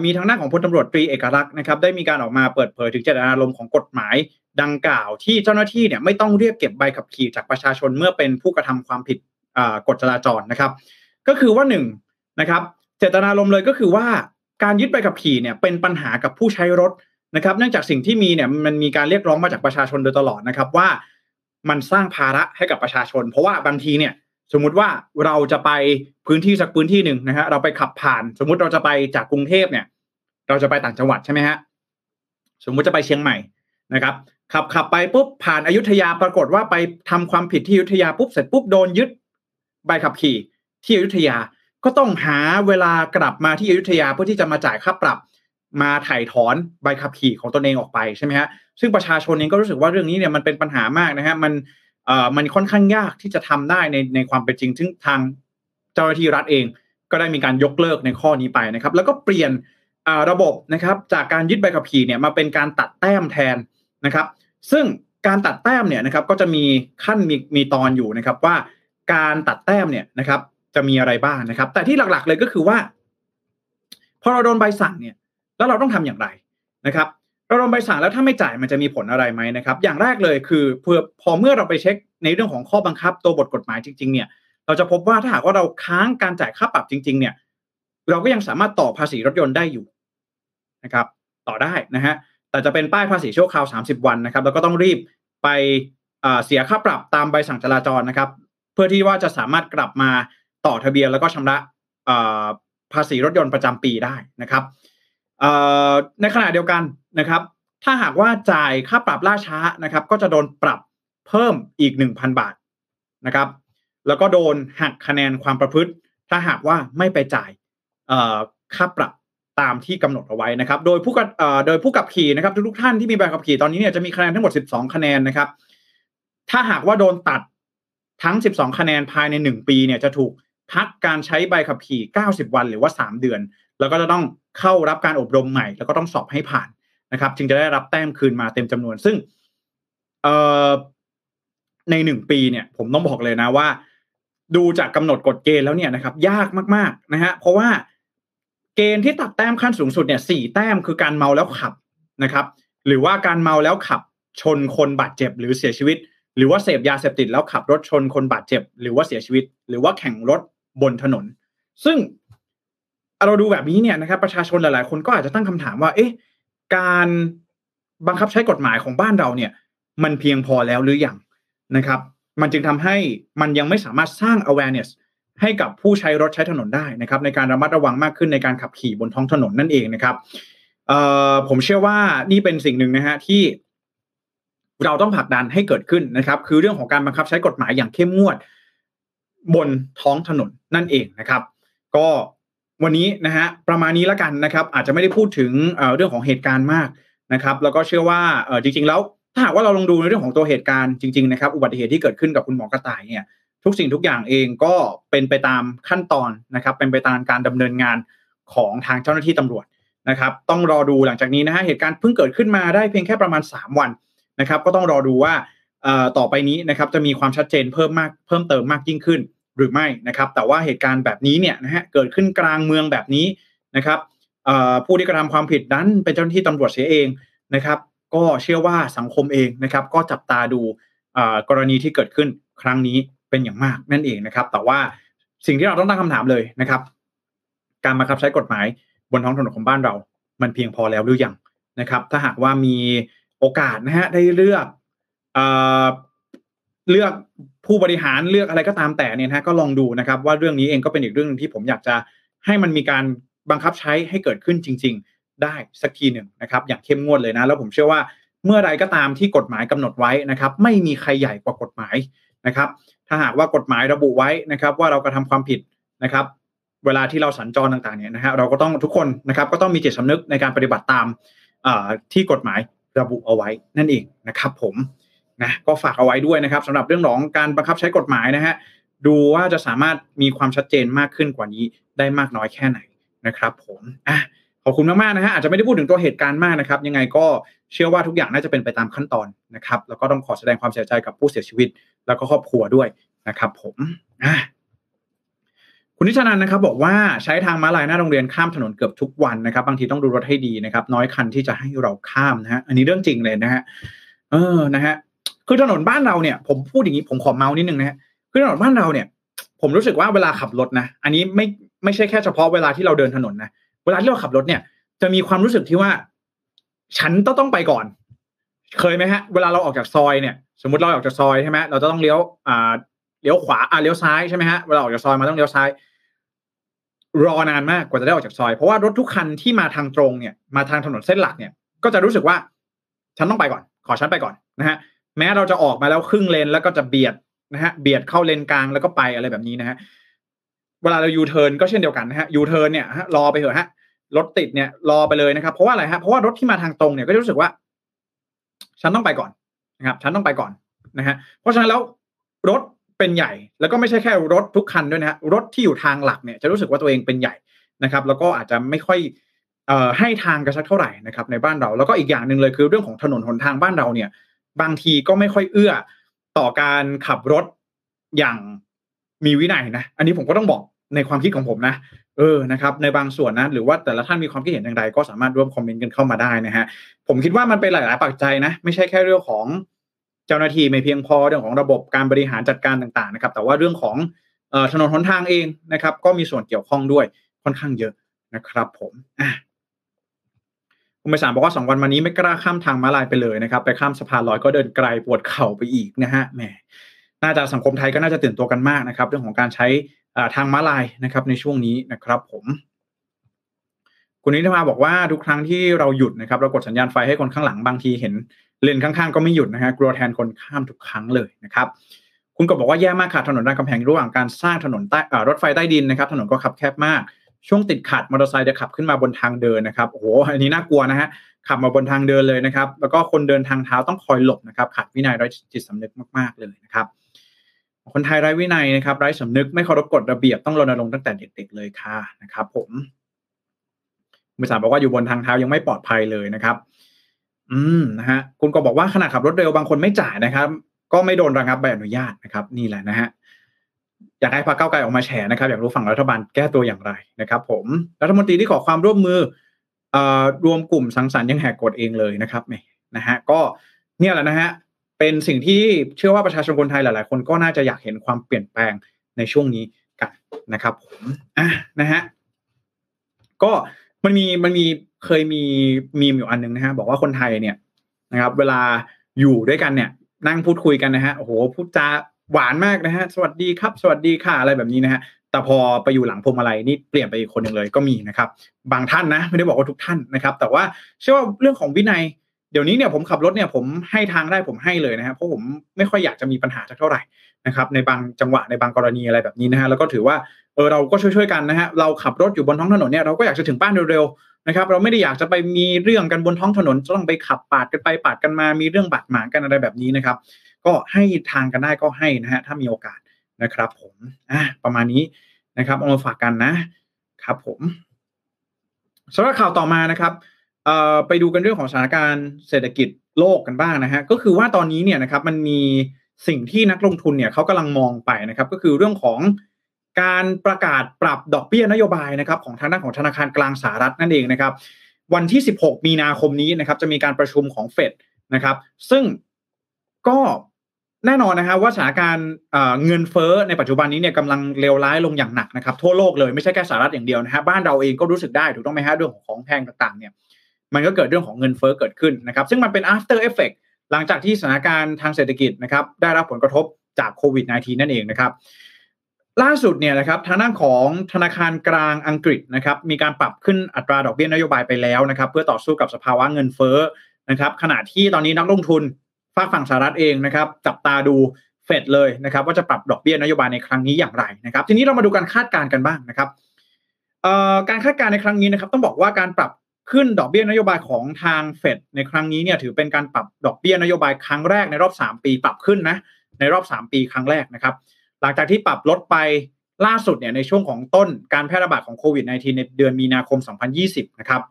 B: มีทางด้านของพลตำรวจตรีเอกลักษณ์นะครับ ได้มีการออกมาเปิดเผยถึงเจตนารมณ์ของกฎหมาย ดังกล่าวที่เจ้าหน้าที่เนี่ยไม่ต้องเรียกเก็บใบขับขี่จากประชาชนเมื่อเป็นผู้กระทำความผิดกฎจราจรนะครับ ก็คือว่าหนึ่งนะครับเจตนารมณ์เลยก็คือว่าการยึดใบขับขี่เนี่ยเป็นปัญหากับผู้ใช้รถนะครับ เนื่องจากสิ่งที่มีเนี่ยมันมีการเรียกร้องมาจากประชาชนโดยตลอดนะครับว่ามันสร้างภาระให้กับประชาชน เพราะว่าบางทีเนี่ยสมมุติว่าเราจะไปพื้นที่สักพื้นที่หนึ่งนะฮะเราไปขับผ่าน สมมุติเราจะไปจากกรุงเทพเนี่ย เราจะไปต่างจังหวัดใช่ไหมฮะสมมุติจะไปเชียงใหม่นะครับขับขับไปปุ๊บผ่านอายุทยาปรากฏว่าไปทำความผิดที่อยุธยาปุ๊บเสร็จปุ๊บโดนยึดใบขับขี่ที่อยุธยาก็ต้องหาเวลากลับมาที่อยุธยาเพื่อที่จะมาจ่ายค่าปรับ มาถ่ายถอนใบขับขี่ของตนเองออกไปใช่ไหมฮะซึ่งประชาชนเองก็รู้สึกว่าเรื่องนี้เนี่ยมันเป็นปัญหามากนะฮะมันเอ่อมันค่อนข้างยากที่จะทำได้ในในความเป็นจริงซึ่งทางเจ้าหน้าที่รัฐเอง ก็ได้มีการยกเลิกในข้อนี้ไปนะครับ แล้วก็เปลี่ยนระบบนะครับ จากการยึดใบขับขี่เนี่ยมาเป็นการตัดแต้มแทน นะครับ ซึ่งการตัดแต้มเนี่ยนะครับก็จะมีขั้นมีมีตอนอยู่นะครับว่าการตัดแต้มเนี่ยนะครับ จะมีอะไรบ้างนะครับ แต่ที่หลักๆเลยก็คือว่า พอเราโดนใบสั่งเนี่ยแล้วเราต้องทำอย่างไรนะครับเราโดนใบสั่งแล้วถ้าไม่จ่ายมันจะมีผลอะไรไหมนะครับ อย่างแรกเลยคือเพื่อพอเมื่อเราไปเช็คในเรื่องของข้อบังคับ ตัวบทกฎหมายจริงๆเนี่ยเราจะพบว่าถ้าหากว่าเราค้างการจ่ายค่าปรับจริง ๆ เนี่ย เราก็ยังสามารถต่อภาษีรถยนต์ได้อยู่นะครับ ต่อได้นะฮะ แต่จะเป็นป้ายภาษีชั่วคราว30 วันนะครับ แล้วก็ต้องรีบไปเสียค่าปรับตามใบสั่งจราจรนะครับ เพื่อที่ว่าจะสามารถกลับมาต่อทะเบียนแล้วก็ชำระภาษีรถยนต์ประจำปีได้นะครับในขณะเดียวกันนะครับ ถ้าหากว่าจ่ายค่าปรับล่าช้านะครับ ก็จะโดนปรับเพิ่มอีก 1,000 บาทนะครับ แล้วก็โดนหักคะแนนความประพฤติ ถ้าหากว่าไม่ไปจ่ายค่าปรับ ตามที่กำหนดเอาไว้นะครับ โดยผู้กับโดยผู้ขับขี่นะครับทุกท่านที่มีใบขับขี่ตอนนี้เนี่ยจะมีคะแนนทั้งหมด 12 คะแนนนะครับ ถ้าหากว่าโดนตัดทั้ง 12 คะแนนภายใน 1 ปีเนี่ยจะถูกพักการใช้ใบขับขี่ 90 วันหรือว่า 3 เดือน แล้วก็จะต้องเข้ารับการอบรมใหม่ แล้วก็ต้องสอบให้ผ่านนะครับ จึงจะได้รับแต้มคืนมาเต็มจำนวน ซึ่งในหนึ่งปีเนี่ยผมต้องบอกเลยนะว่า ดูจากกำหนดกฎเกณฑ์แล้วเนี่ยนะครับ ยากมากๆนะฮะเพราะว่า เกณฑ์ที่ตัดแต้มขั้นสูงสุดเนี่ยสี่แต้มคือการเมาแล้วขับนะครับ หรือว่าการเมาแล้วขับชนคนบาดเจ็บหรือเสียชีวิต หรือว่าเสพยาเสพติดแล้วขับรถชนคนบาดเจ็บ หรือว่าเสียชีวิต หรือว่าแข่งรถบนถนน ซึ่งเราดูแบบนี้เนี่ยนะครับ ประชาชนหลายๆ คนก็อาจจะตั้งคำถามว่า เอ๊ะ การบังคับใช้กฎหมายของบ้านเราเนี่ย มันเพียงพอแล้วหรือยังนะครับ มันจึงทำให้มันยังไม่สามารถสร้าง awareness ให้กับผู้ใช้รถใช้ถนนได้นะครับ ในการระมัดระวังมากขึ้นในการขับขี่บนท้องถนนนั่นเองนะครับผมเชื่อว่านี่เป็นสิ่งหนึ่งนะฮะที่เราต้องผลักดันให้เกิดขึ้นนะครับ คือเรื่องของการบังคับใช้กฎหมายอย่างเข้มงวด บนท้องถนนนั่นเองนะครับ ก็วันนี้นะฮะประมาณนี้แล้วกันนะครับ อาจจะไม่ได้พูดถึงเรื่องของเหตุการณ์มากนะครับ แล้วก็เชื่อว่าจริง ๆ แล้วถ้าหากว่าเราลองดูในเรื่องของตัวเหตุการณ์จริง ๆ นะครับ อุบัติเหตุที่เกิดขึ้นกับคุณหมอกระต่ายเนี่ย ทุกสิ่งทุกอย่างเองก็เป็นไปตามขั้นตอนนะครับ เป็นไปตามการดำเนินงานของทางเจ้าหน้าที่ตำรวจนะครับ ต้องรอดูหลังจากนี้นะฮะเหตุการณ์เพิ่งเกิดขึ้นมาได้เพียงแค่ประมาณ 3 วันนะครับ ก็ต้องรอดูว่าต่อไปนี้นะครับจะมีความชัดเจนเพิ่มมากเพิ่มเติมมากยิ่งขึ้นหรือไม่นะครับ แต่ว่าเหตุการณ์แบบนี้เนี่ยนะฮะเกิดขึ้นกลางเมืองแบบนี้นะครับผู้ที่กระทำความผิดนั้นเป็นเจ้าหน้าที่ตำรวจเสียเองนะครับ ก็เชื่อว่าสังคมเองนะครับ ก็จับตาดูกรณีที่เกิดขึ้นครั้งนี้ เป็นอย่างมากนั่นเองนะครับ แต่ว่าสิ่งที่เราต้องตั้งคำถามเลยนะครับ การบังคับใช้กฎหมายบนท้องถนนของบ้านเรา มันเพียงพอแล้วหรือยังนะครับ ถ้าหากว่ามีโอกาสนะฮะได้เลือกเอ่อเลือกผู้บริหารเลือกอะไรก็ตามแต่เนี่ยนะก็ลองดูนะครับ ว่าเรื่องนี้เองก็เป็นอีกเรื่องนึงที่ผมอยากจะให้มันมีการบังคับใช้ให้เกิดขึ้นจริง ๆ ได้สักทีหนึ่งนะครับ อย่างเข้มงวดเลยนะ แล้วผมเชื่อว่าเมื่อไรก็ตามที่กฎหมายกำหนดไว้นะครับ ไม่มีใครใหญ่กว่ากฎหมายนะครับ ถ้าหากว่ากฎหมายระบุไว้นะครับ ว่าเรากระทาความผิดนะครับ เวลาที่เราสัญจรต่างๆเนี่ยนะฮะเราก็ต้องทุกคนนะครับ ก็ต้องมีจิตสำนึกในการปฏิบัติตามที่กฎหมายระบุเอาไว้นั่นเองนะครับ ผมนะก็ฝากเอาไว้ด้วยนะครับสำหรับเรื่องของการบังคับใช้กฎหมายนะฮะดูว่าจะสามารถมีความชัดเจนมากขึ้นกว่านี้ได้มากน้อยแค่ไหนนะครับ ผมอะขอบคุณมากๆนะฮะอาจจะไม่ได้พูดถึงตัวเหตุการณ์มากนะครับ ยังไงก็เชื่อว่าทุกอย่างน่าจะเป็นไปตามขั้นตอนนะครับ แล้วก็ต้องขอแสดงความเสียใจกับผู้เสียชีวิต แล้วก็ครอบครัวด้วยนะครับ ผมคุณนิชานันนะครับ บอกว่าใช้ทางม้าลายหน้าโรงเรียนข้ามถนนเกือบทุกวันนะครับ บางทีต้องดูรถให้ดีนะครับ น้อยคันที่จะให้เราข้ามนะฮะอันนี้เรื่องจริงเลยนะฮะเออนะฮะคือถนนบ้านเราเนี่ย ผมพูดอย่างนี้ผมขอเมาส์นิดนึงนะฮะคือถนนบ้านเราเนี่ย ผมรู้สึกว่าเวลาขับรถนะอันนี้ไม่ไม่ใช่แค่เฉพาะเวลาที่เราเดินถนนนะเวลาที่เราขับรถเนี่ย จะมีความรู้สึกที่ว่า ฉันต้องต้องไปก่อน เคยไหมฮะ เวลาเราออกจากซอยเนี่ย สมมติเราออกจากซอยใช่ไหมเราจะต้องเลี้ยวอ่าเลี้ยวขวาอ่าเลี้ยวซ้ายใช่ไหมฮะเวลาออกจากซอยมาต้องเลี้ยวซ้าย รอนานมากกว่าจะได้ออกจากซอย เพราะว่ารถทุกคันที่มาทางตรงเนี่ยมาทางถนนเส้นหลักเนี่ย ก็จะรู้สึกว่า ฉันต้องไปก่อน ขอฉันไปก่อนนะฮะแม้เราจะออกมาแล้วครึ่งเลนแล้วก็จะเบียดนะฮะเบียดเข้าเลนกลางแล้วก็ไปอะไรแบบนี้นะฮะเวลาเรายูเทิร์นก็เช่นเดียวกันนะฮะยูเทิร์นเนี่ยรอไปเถอะฮะรถติดเนี่ยรอไปเลยนะครับ เพราะว่าอะไรฮะเพราะว่ารถที่มาทางตรงเนี่ยก็จะรู้สึกว่า ฉันต้องไปก่อนนะครับ ฉันต้องไปก่อนนะฮะเพราะฉะนั้นแล้วรถเป็นใหญ่ แล้วก็ไม่ใช่แค่รถทุกคันด้วยนะฮะรถที่อยู่ทางหลักเนี่ยจะรู้สึกว่าตัวเองเป็นใหญ่นะครับ แล้วก็อาจจะไม่ค่อยออให้ทางกันสักเท่าไหร่นะครับในบ้านเรา แล้วก็อีกอย่างหนึ่งเลยคือเรื่องของถนนหนทางบ้านเราเนี่ย บางทีก็ไม่ค่อยเอื้อต่อการขับรถอย่างมีวินัยนะ อันนี้ผมก็ต้องบอก ในความคิดของผมนะ เออนะครับในบางส่วนนะหรือว่าแต่ละท่านมีความคิดเห็นอย่างไรก็สามารถร่วมคอมเมนต์กันเข้ามาได้นะฮะผมคิดว่ามันเป็นหลาย ๆ ปัจจัยนะ ไม่ใช่แค่เรื่องของเจ้าหน้าที่ไม่เพียงพอเรื่องของระบบการบริหารจัดการต่าง ๆ นะครับ แต่ว่าเรื่องของออถนนหนทางเองนะครับ ก็มีส่วนเกี่ยวข้องด้วยค่อนข้างเยอะนะครับ ผมอะคุณไปสารบอกว่าสองวันมานี้ไม่กล้าข้ามทางม้าลายไปเลยนะครับ ไปข้ามสะพานลอยก็เดินไกลปวดเข่าไปอีกนะฮะแหมน่าจะสังคมไทยก็น่าจะตื่นตัวกันมากนะครับ เรื่องของการใช้ ทางม้าลายนะครับในช่วงนี้นะครับผมคุณนิธมาบอกว่าทุกครั้งที่เราหยุดนะครับเรากดสัญญาณไฟให้คนข้างหลังบางทีเห็นเลนข้างๆก็ไม่หยุดนะฮะกลัวแทนคนข้ามทุกครั้งเลยนะครับ คุณก็บอกว่าแย่มากค่ะถนนรามคำแหงระหว่างการสร้างถนนใต้รถไฟใต้ดินนะครับ ถนนก็ขับแคบมาก ช่วงติดขัดมอเตอร์ไซค์จะขับขึ้นมาบนทางเดินนะครับโอ้โหอันนี้น่ากลัวนะฮะขับมาบนทางเดินเลยนะครับ แล้วก็คนเดินทางเท้าต้องคอยหลบนะครับ ขัดวินัยร้อยจิตสำนึกมากๆเลยนะครับ คนไทยไร้วินัยนะครับไร้สำนึกไม่เคารพกฎระเบียบต้องรณรงค์ตั้งแต่เด็กๆเลยค่ะนะครับ ผมมือสามบอกว่าอยู่บนทางเท้ายังไม่ปลอดภัยเลยนะครับ อืมนะฮะคุณก็บอกว่าขณะขับรถเร็วบางคนไม่จ่ายนะครับ ก็ไม่โดนระงับใบอนุญาตนะครับ นี่แหละนะฮะอยากให้พรรคเก้าไกลออกมาแฉนะครับ อยากรู้ฝั่งรัฐบาลแก้ตัวอย่างไรนะครับ ผมรัฐมนตรีที่ขอความร่วมมือรวมกลุ่มสังสรรค์ยังแหกกฎเองเลยนะครับนะฮะก็เนี่ยแหละนะฮะ เป็นสิ่งที่เชื่อว่าประชาชนคนไทยหลาย ๆ คนก็น่าจะอยากเห็นความเปลี่ยนแปลงในช่วงนี้กันนะครับผมอะนะฮะก็มันมีมันมีเคยมีมีมอยู่อันนึงนะฮะบอกว่าคนไทยเนี่ยนะครับ เวลาอยู่ด้วยกันเนี่ย นั่งพูดคุยกันนะฮะโอ้โหพูดจาหวานมากนะฮะ สวัสดีครับ สวัสดีค่ะอะไรแบบนี้นะฮะแต่พอไปอยู่หลังพวงมาลัยนี่เปลี่ยนไปอีกคนหนึ่งเลยก็มีนะครับ บางท่านนะ ไม่ได้บอกว่าทุกท่านนะครับ แต่ว่าเชื่อว่าเรื่องของวินัย เดี๋ยวนี้เนี่ยผมขับรถเนี่ยผมให้ทางได้ผมให้เลยนะครับเพราะผมไม่ค่อยอยากจะมีปัญหาสักเท่าไหร่นะครับในบางจังหวะในบางกรณีอะไรแบบนี้นะฮะแล้วก็ถือว่าเออเราก็ช่วยๆกันนะฮะเราขับรถอยู่บนท้องถนนเนี่ยเราก็อยากจะถึงบ้านเร็วๆนะครับเราไม่ได้อยากจะไปมีเรื่องกันบนท้องถนนต้องไปขับปาดกันไปปาดกันมามีเรื่องบาดหมางกันอะไรแบบนี้นะครับ ก็ให้ทางกันได้ก็ให้นะฮะถ้ามีโอกาสนะครับ ผมอะประมาณนี้นะครับเอามาฝากกันนะครับ ผมสำหรับข่าวต่อมานะครับ เอ่อไปดูกันเรื่องของสถานการณ์เศรษฐกิจโลกกันบ้างนะฮะก็คือว่าตอนนี้เนี่ยนะครับมันมีสิ่งที่นักลงทุนเนี่ยเขากำลังมองไปนะครับ ก็คือเรื่องของการประกาศปรับดอกเบี้ยนโยบายนะครับของทางด้านของธนาคารกลางสหรัฐนั่นเองนะครับ วันที่ 16 มีนาคมนี้นะครับ จะมีการประชุมของเฟดนะครับ ซึ่งก็แน่นอนนะครับว่าสถานการณ์เงินเฟ้อในปัจจุบันนี้เนี่ยกำลังเลวร้ายลงอย่างหนักนะครับ ทั่วโลกเลยไม่ใช่แค่สหรัฐอย่างเดียวนะฮะบ้านเราเองก็รู้สึกได้ถูกต้องไหมฮะเรื่องของของแพงต่างๆเนี่ย มันก็เกิดเรื่องของเงินเฟ้อเกิดขึ้นนะครับซึ่งมันเป็น after effect หลังจากที่สถานการณ์ทางเศรษฐกิจนะครับได้รับผลกระทบจากโควิด -19 นั่นเองนะครับล่าสุดเนี่ยนะครับทางด้านของธนาคารกลางอังกฤษนะครับมีการปรับขึ้นอัตราดอกเบี้ยนโยบายไปแล้วนะครับเพื่อต่อสู้กับสภาวะเงินเฟ้อนะครับขณะที่ตอนนี้นักลงทุนฝากฝั่งสหรัฐเองนะครับจับตาดูเฟดเลยนะครับว่าจะปรับดอกเบี้ยนโยบายในครั้งนี้อย่างไรนะครับทีนี้เรามาดูการคาดการณ์กันบ้างนะครับการคาดการณ์ในครั้งนี้นะครับต้องบอกว่าการปรับ ขึ้นดอกเบี้ยนโยบายของทางเฟดในครั้งนี้เนี่ยถือเป็นการปรับดอกเบี้ยนโยบายครั้งแรกในรอบ 3 ปีปรับขึ้นนะในรอบ 3 ปีครั้งแรกนะครับ หลังจากที่ปรับลดไปล่าสุดเนี่ยในช่วงของต้นการแพร่ระบาดของโควิด -19 ในเดือนมีนาคม 2020 นะครับ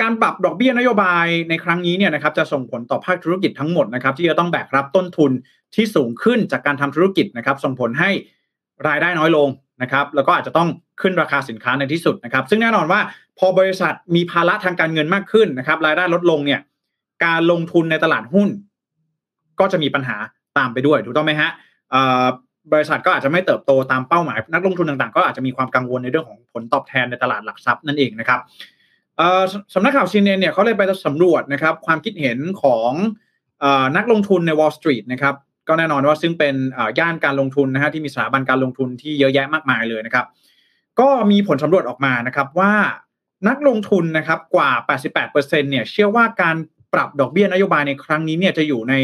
B: การปรับดอกเบี้ยนโยบายในครั้งนี้เนี่ยนะครับจะส่งผลต่อภาคธุรกิจทั้งหมดนะครับที่จะต้องแบกรับต้นทุนที่สูงขึ้นจากการทำธุรกิจนะครับ ส่งผลให้รายได้น้อยลงนะครับ แล้วก็อาจจะต้องขึ้นราคาสินค้าในที่สุดนะครับ ซึ่งแน่นอนว่า พอบริษัทมีภาระทางการเงินมากขึ้นนะครับ รายได้ลดลงเนี่ย การลงทุนในตลาดหุ้น ก็จะมีปัญหาตามไปด้วยถูกต้องไหมฮะบริษัทก็อาจจะไม่เติบโตตามเป้าหมาย นักลงทุนต่างๆ ก็อาจจะมีความกังวลในเรื่องของผลตอบแทนในตลาดหลักทรัพย์นั่นเองนะครับสำนักข่าวซีเนเนี่ยเขาเลยไปสำรวจนะครับ ความคิดเห็นของนักลงทุนใน Wall Street นะครับก็แน่นอนว่าซึ่งเป็นย่านการลงทุนนะฮะที่มีสถาบันการลงทุนที่เยอะแยะมากมายเลยนะครับ ก็มีผลสำรวจออกมานะครับว่า นักลงทุนนะครับกว่า 88%เนี่ยเชื่อว่าการปรับดอกเบี้ยนโยบายในครั้งนี้เนี่ยจะอยู่ใน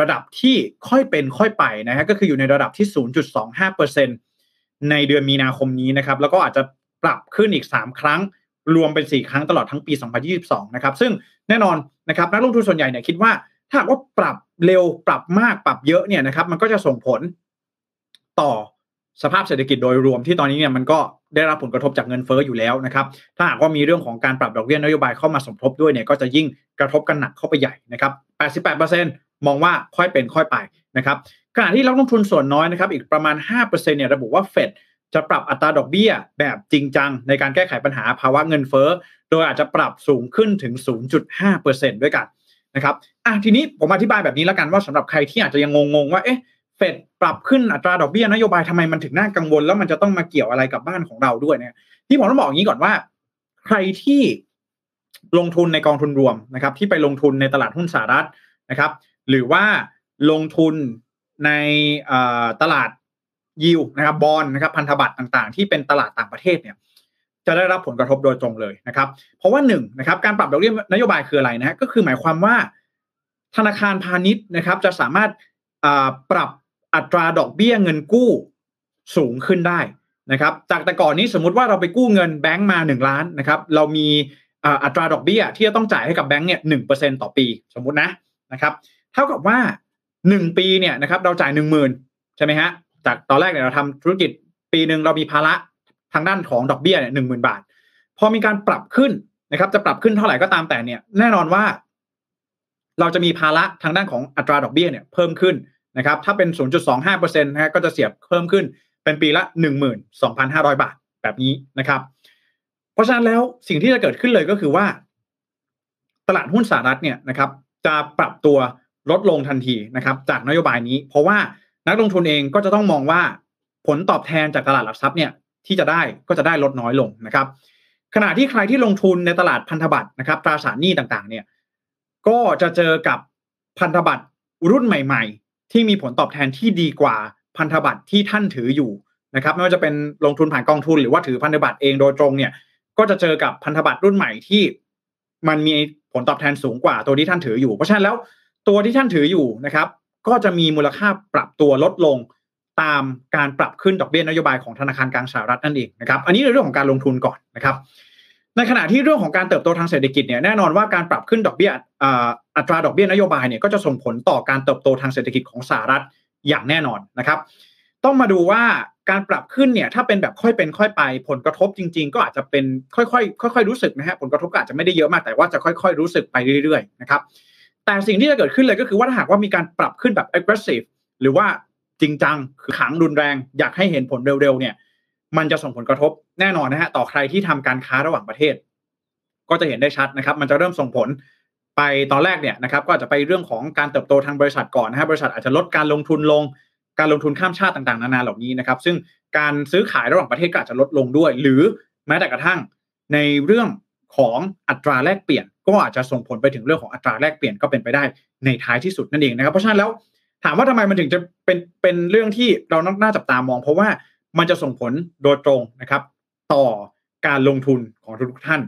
B: ระดับที่ค่อยเป็นค่อยไปนะฮะก็คืออยู่ในระดับที่ 0.25%ในเดือนมีนาคมนี้นะครับ แล้วก็อาจจะปรับขึ้นอีก 3 ครั้ง รวมเป็น 4 ครั้งตลอดทั้งปี 2022 นะครับ ซึ่งแน่นอนนะครับนักลงทุนส่วนใหญ่เนี่ยคิดว่า ถ้าว่าปรับเร็วปรับมากปรับเยอะเนี่ยนะครับ มันก็จะส่งผลต่อ สภาพเศรษฐกิจโดยรวมที่ตอนนี้เนี่ยมันก็ได้รับผลกระทบจากเงินเฟ้ออยู่แล้วนะครับถ้าหากว่ามีเรื่องของการปรับดอกเบี้ยนโยบายเข้ามาสมทบด้วยเนี่ยก็จะยิ่งกระทบกันหนักเข้าไปใหญ่นะครับ 88%มองว่าค่อยเป็นค่อยไปนะครับขณะที่นักลงทุนส่วนน้อยนะครับอีกประมาณ 5%เนี่ยระบุว่าเฟดจะปรับอัตราดอกเบี้ยแบบจริงจัง ในการแก้ไขปัญหาภาวะเงินเฟ้อ โดยอาจจะปรับสูงขึ้นถึง 0.5%ด้วยกันนะครับอะทีนี้ผมอธิบายแบบนี้แล้วกันว่าสำหรับใครที่อาจจะยังงงๆว่าเอ๊ะ เฟดปรับขึ้นอัตราดอกเบี้ยนโยบายทำไมมันถึงน่ากังวล แล้วมันจะต้องมาเกี่ยวอะไรกับบ้านของเราด้วยเนี่ยที่ผมต้องบอกอย่างนี้ก่อนว่า ใครที่ลงทุนในกองทุนรวมนะครับ ที่ไปลงทุนในตลาดหุ้นสหรัฐนะครับ หรือว่าลงทุนในตลาดยิวนะครับบอลนะครับพันธบัตรต่างๆ ที่เป็นตลาดต่างประเทศเนี่ยจะได้รับผลกระทบโดยตรงเลยนะครับ เพราะว่าหนึ่งนะครับการปรับดอกเบี้ยนโยบายคืออะไรนะก็คือหมายความว่า ธนาคารพาณิชย์นะครับ จะสามารถปรับ อัตราดอกเบี้ยเงินกู้สูงขึ้นได้นะครับ จากแต่ก่อนนี้สมมุติว่าเราไปกู้เงินแบงก์มา 1 ล้านนะครับ เรามีอัตราดอกเบี้ยที่จะต้องจ่ายให้กับแบงก์เนี่ยหต่อปี สมมุตินะนะครับ เท่ากับว่า 1 ปีเนี่ยนะครับเราจ่าย 1 0,000ใช่ไหมฮะจากตอนแรกเนี่ยเราทำธุรกิจปีหนึ่งเรามีภาระทางด้านของดอกเบี้ยเนี่ยหนึ่งหมื่นบาท พอมีการปรับขึ้นนะครับ จะปรับขึ้นเท่าไหร่ก็ตามแต่เนี่ย แน่นอนว่า เราจะมีภาระทางด้านของอัตราดอกเบี้ยเนี่ย เพิ่มขึ้น นะครับถ้าเป็น 0.25%นะฮะก็จะเสียบเพิ่มขึ้นเป็นปีละ 12,500 บาทแบบนี้นะครับ เพราะฉะนั้นแล้วสิ่งที่จะเกิดขึ้นเลยก็คือว่า ตลาดหุ้นสหรัฐเนี่ยนะครับ จะปรับตัวลดลงทันทีนะครับ จากนโยบายนี้ เพราะว่านักลงทุนเองก็จะต้องมองว่าผลตอบแทนจากตลาดหลักทรัพย์เนี่ยที่จะได้ก็จะได้ลดน้อยลงนะครับ ขณะที่ใครที่ลงทุนในตลาดพันธบัตรนะครับตราสารหนี้ต่างๆ เนี่ย ก็จะเจอกับพันธบัตรรุ่นใหม่ ๆ ที่มีผลตอบแทนที่ดีกว่าพันธบัตรที่ท่านถืออยู่นะครับไม่ว่าจะเป็นลงทุนผ่านกองทุนหรือว่าถือพันธบัตรเองโดยตรงเนี่ย ก็จะเจอกับพันธบัตรรุ่นใหม่ที่ มันมีผลตอบแทนสูงกว่าตัวที่ท่านถืออยู่ เพราะฉะนั้นแล้วตัวที่ท่านถืออยู่นะครับ ก็จะมีมูลค่าปรับตัวลดลงตามการปรับขึ้นดอกเบี้ยนโยบายของธนาคารกลางสหรัฐนั่นเองนะครับ อันนี้ในเรื่องของการลงทุนก่อนนะครับ ในขณะที่เรื่องของการเติบโตทางเศรษฐกิจเนี่ยแน่นอนว่าการปรับขึ้นดอกเบี้ยอัตราดอกเบี้ยนโยบายเนี่ยก็จะส่งผลต่อการเติบโตทางเศรษฐกิจของสหรัฐอย่างแน่นอนนะครับ ต้องมาดูว่าการปรับขึ้นเนี่ยถ้าเป็นแบบค่อยเป็นค่อยไป ผลกระทบจริง ๆ ก็อาจจะเป็นค่อยๆค่อย ๆ รู้สึกนะฮะผลกระทบก็อาจจะไม่ได้เยอะมากแต่ว่าจะค่อย ๆ รู้สึกไปเรื่อยๆนะครับแต่สิ่งที่จะเกิดขึ้นเลยก็คือว่าถ้าหากว่ามีการปรับขึ้นแบบ aggressive หรือว่าจริงจังคือขังรุนแรง อยากให้เห็นผลเร็วๆเนี่ย มันจะส่งผลกระทบแน่นอนนะฮะต่อใครที่ทำการค้าระหว่างประเทศ ก็จะเห็นได้ชัดนะครับ มันจะเริ่มส่งผลไปตอนแรกเนี่ยนะครับ ก็อาจจะไปเรื่องของการเติบโตทางบริษัทก่อนนะฮะบริษัทอาจจะลดการลงทุนลง การลงทุนข้ามชาติต่างๆ นานาเหล่านี้นะครับ ซึ่งการซื้อขายระหว่างประเทศก็อาจจะลดลงด้วย หรือแม้แต่กระทั่งในเรื่องของอัตราแลกเปลี่ยน ก็อาจจะส่งผลไปถึงเรื่องของอัตราแลกเปลี่ยนก็เป็นไปได้ในท้ายที่สุดนั่นเองนะครับ เพราะฉะนั้นแล้วถามว่าทำไมมันถึงจะเป็นเป็นเรื่องที่เราน่าจับตามอง เพราะว่า มันจะส่งผลโดยตรงนะครับ ต่อการลงทุนของทุกท่าน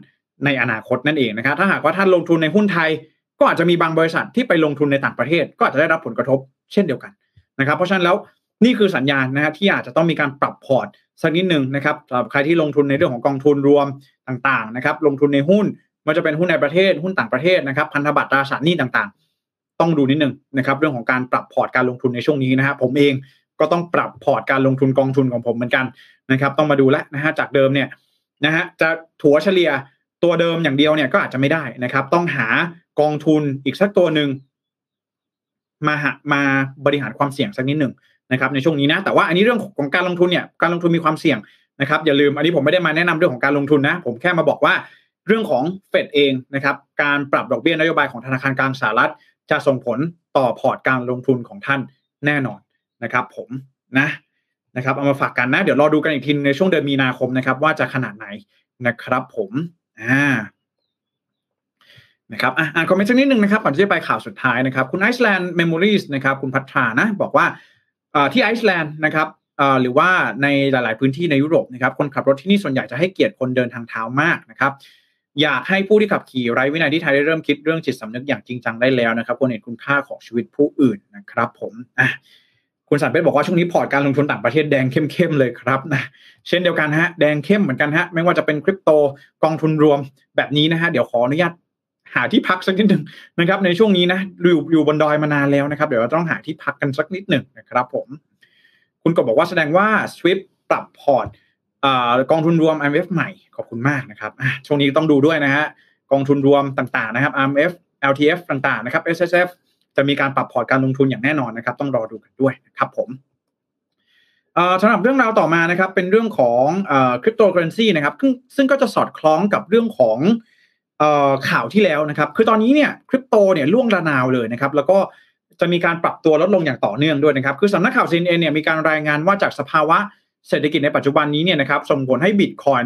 B: ในอนาคตนั่นเองนะครับ ถ้าหากว่าท่านลงทุนในหุ้นไทย ก็อาจจะมีบางบริษัทที่ไปลงทุนในต่างประเทศ ก็อาจจะได้รับผลกระทบเช่นเดียวกันนะครับ เพราะฉะนั้นแล้วนี่คือสัญญาณนะฮะที่อาจจะต้องมีการปรับพอร์ตสักนิดหนึ่งนะครับสำหรับใครที่ลงทุนในเรื่องของกองทุนรวมต่างๆนะครับ ลงทุนในหุ้นมันจะเป็นหุ้นในประเทศหุ้นต่างประเทศนะครับ พันธบัตรตราสารหนี้ต่างๆ ต้องดูนิดนึงนะครับ เรื่องของการปรับพอร์ตการลงทุนในช่วงนี้นะฮะผมเอง ก็ต้องปรับพอร์ตการลงทุนกองทุนของผมเหมือนกันนะครับ ต้องมาดูแลนะฮะจากเดิมเนี่ยนะฮะจะถัวเฉลี่ยตัวเดิมอย่างเดียวเนี่ยก็อาจจะไม่ได้นะครับ ต้องหากองทุนอีกสักตัวหนึ่งมาหามาบริหารความเสี่ยงสักนิดหนึ่งนะครับ ในช่วงนี้นะแต่ว่าอันนี้เรื่องของการลงทุนเนี่ยการลงทุนมีความเสี่ยงนะครับ อย่าลืมอันนี้ผมไม่ได้มาแนะนำเรื่องของการลงทุนนะ ผมแค่มาบอกว่าเรื่องของเฟดเองนะครับการปรับดอกเบี้ยนโยบายของธนาคารกลางสหรัฐ จะส่งผลต่อพอร์ตการลงทุนของท่านแน่นอน นะครับ ผมนะนะครับเอามาฝากกันนะ เดี๋ยวรอดูกันอีกทีในช่วงเดือนมีนาคมนะครับ ว่าจะขนาดไหนนะครับ ผมอ่านะครับอ่านคอมเมนต์สักนิดนึงนะครับก่อนที่จะไปข่าวสุดท้ายนะครับ คุณ Iceland Memories นะครับคุณพัฒนานะ บอกว่าที่ไอซ์แลนด์นะครับหรือว่าในหลาย ๆพื้นที่ในยุโรปนะครับ คนขับรถที่นี่ส่วนใหญ่จะให้เกียรติคนเดินทางเท้ามากนะครับ อยากให้ผู้ที่ขับขี่ไร้วินัยที่ไทยได้เริ่มคิดเรื่องจิตสำนึกอย่างจริงจังได้แล้วนะครับควรเห็นคุณค่าของชีวิตผู้อื่นนะครับ ผมอะ คุณสันเพชรบอกว่าช่วงนี้พอร์ตการลงทุนต่างประเทศแดงเข้มๆเลยครับนะเช่นเดียวกันฮะแดงเข้มเหมือนกันฮะไม่ว่าจะเป็นคริปโตกองทุนรวมแบบนี้นะฮะเดี๋ยวขออนุญาตหาที่พักสักนิดหนึ่งนะครับ ในช่วงนี้นะอยู่อยู่บนดอยมานานแล้วนะครับ เดี๋ยวเราต้องหาที่พักกันสักนิดหนึ่งนะครับ ผม คุณก็บอกว่าแสดงว่า switch ปรับพอร์ตกองทุนรวม RMF ใหม่ขอบคุณมากนะครับช่วงนี้ต้องดูด้วยนะฮะกองทุนรวมต่างๆนะครับ RMF LTF ต่างๆนะครับ SSF จะมีการปรับพอร์ตการลงทุนอย่างแน่นอนนะครับ ต้องรอดูกันด้วยนะครับผมสำหรับเรื่องราวต่อมานะครับ เป็นเรื่องของคริปโตเคอเรนซีนะครับซึ่งก็จะสอดคล้องกับเรื่องของข่าวที่แล้วนะครับ คือตอนนี้เนี่ยคริปโตเนี่ยล่วงระนาวเลยนะครับ แล้วก็จะมีการปรับตัวลดลงอย่างต่อเนื่องด้วยนะครับ คือสำนักข่าวซีเอ็นเนี่ยมีการรายงานว่าจากสภาวะเศรษฐกิจในปัจจุบันนี้เนี่ยนะครับส่งผลให้บิตคอย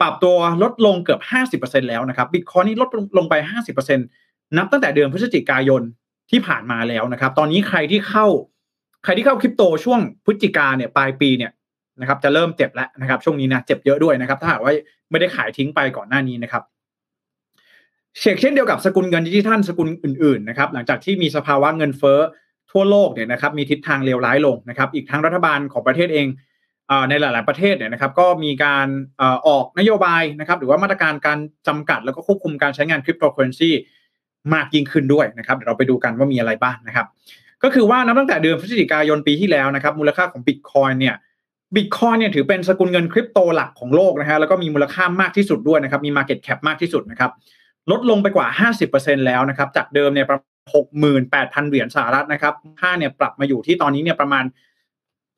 B: ปรับตัวลดลงเกือบ 50%แล้วนะครับบิตคอยนี่ลดลงไป 50%นับตั้งแต่เดือนพฤศจิกายน ที่ผ่านมาแล้วนะครับ ตอนนี้ใครที่เข้า ใครที่เข้าคริปโตช่วงพฤศจิกาเนี่ยปลายปีเนี่ยนะครับจะเริ่มเจ็บแล้วนะครับ ช่วงนี้นะเจ็บเยอะด้วยนะครับ ถ้าหากว่าไม่ได้ขายทิ้งไปก่อนหน้านี้นะครับเช่นเช่นเดียวกับสกุลเงินดิจิทัลสกุลอื่นๆนะครับหลังจากที่มีสภาวะเงินเฟ้อทั่วโลกเนี่ยนะครับมีทิศทางเลวร้ายลงนะครับ อีกทั้งรัฐบาลของประเทศเองในหลาย ๆประเทศเนี่ยนะครับ ก็มีการออกนโยบายนะครับ หรือว่ามาตรการการจำกัดแล้วก็ควบคุมการใช้งานคริปโตเคอเรนซี มากยิ่งขึ้นด้วยนะครับเดี๋ยวเราไปดูกันว่ามีอะไรบ้างนะครับ ก็คือว่านับตั้งแต่เดือนพฤศจิกายนปีที่แล้วนะครับ มูลค่าของบิตคอยน์เนี่ยบิตคอยน์เนี่ยถือเป็นสกุลเงินคริปโตหลักของโลกนะฮะแล้วก็มีมูลค่ามากที่สุดด้วยนะครับ มี Market Cap มากที่สุดนะครับ ลดลงไปกว่า 50%แล้วนะครับ จากเดิมเนี่ยประมาณ68,000 เหรียญสหรัฐนะครับค่าเนี่ยปรับมาอยู่ที่ตอนนี้เนี่ยประมาณ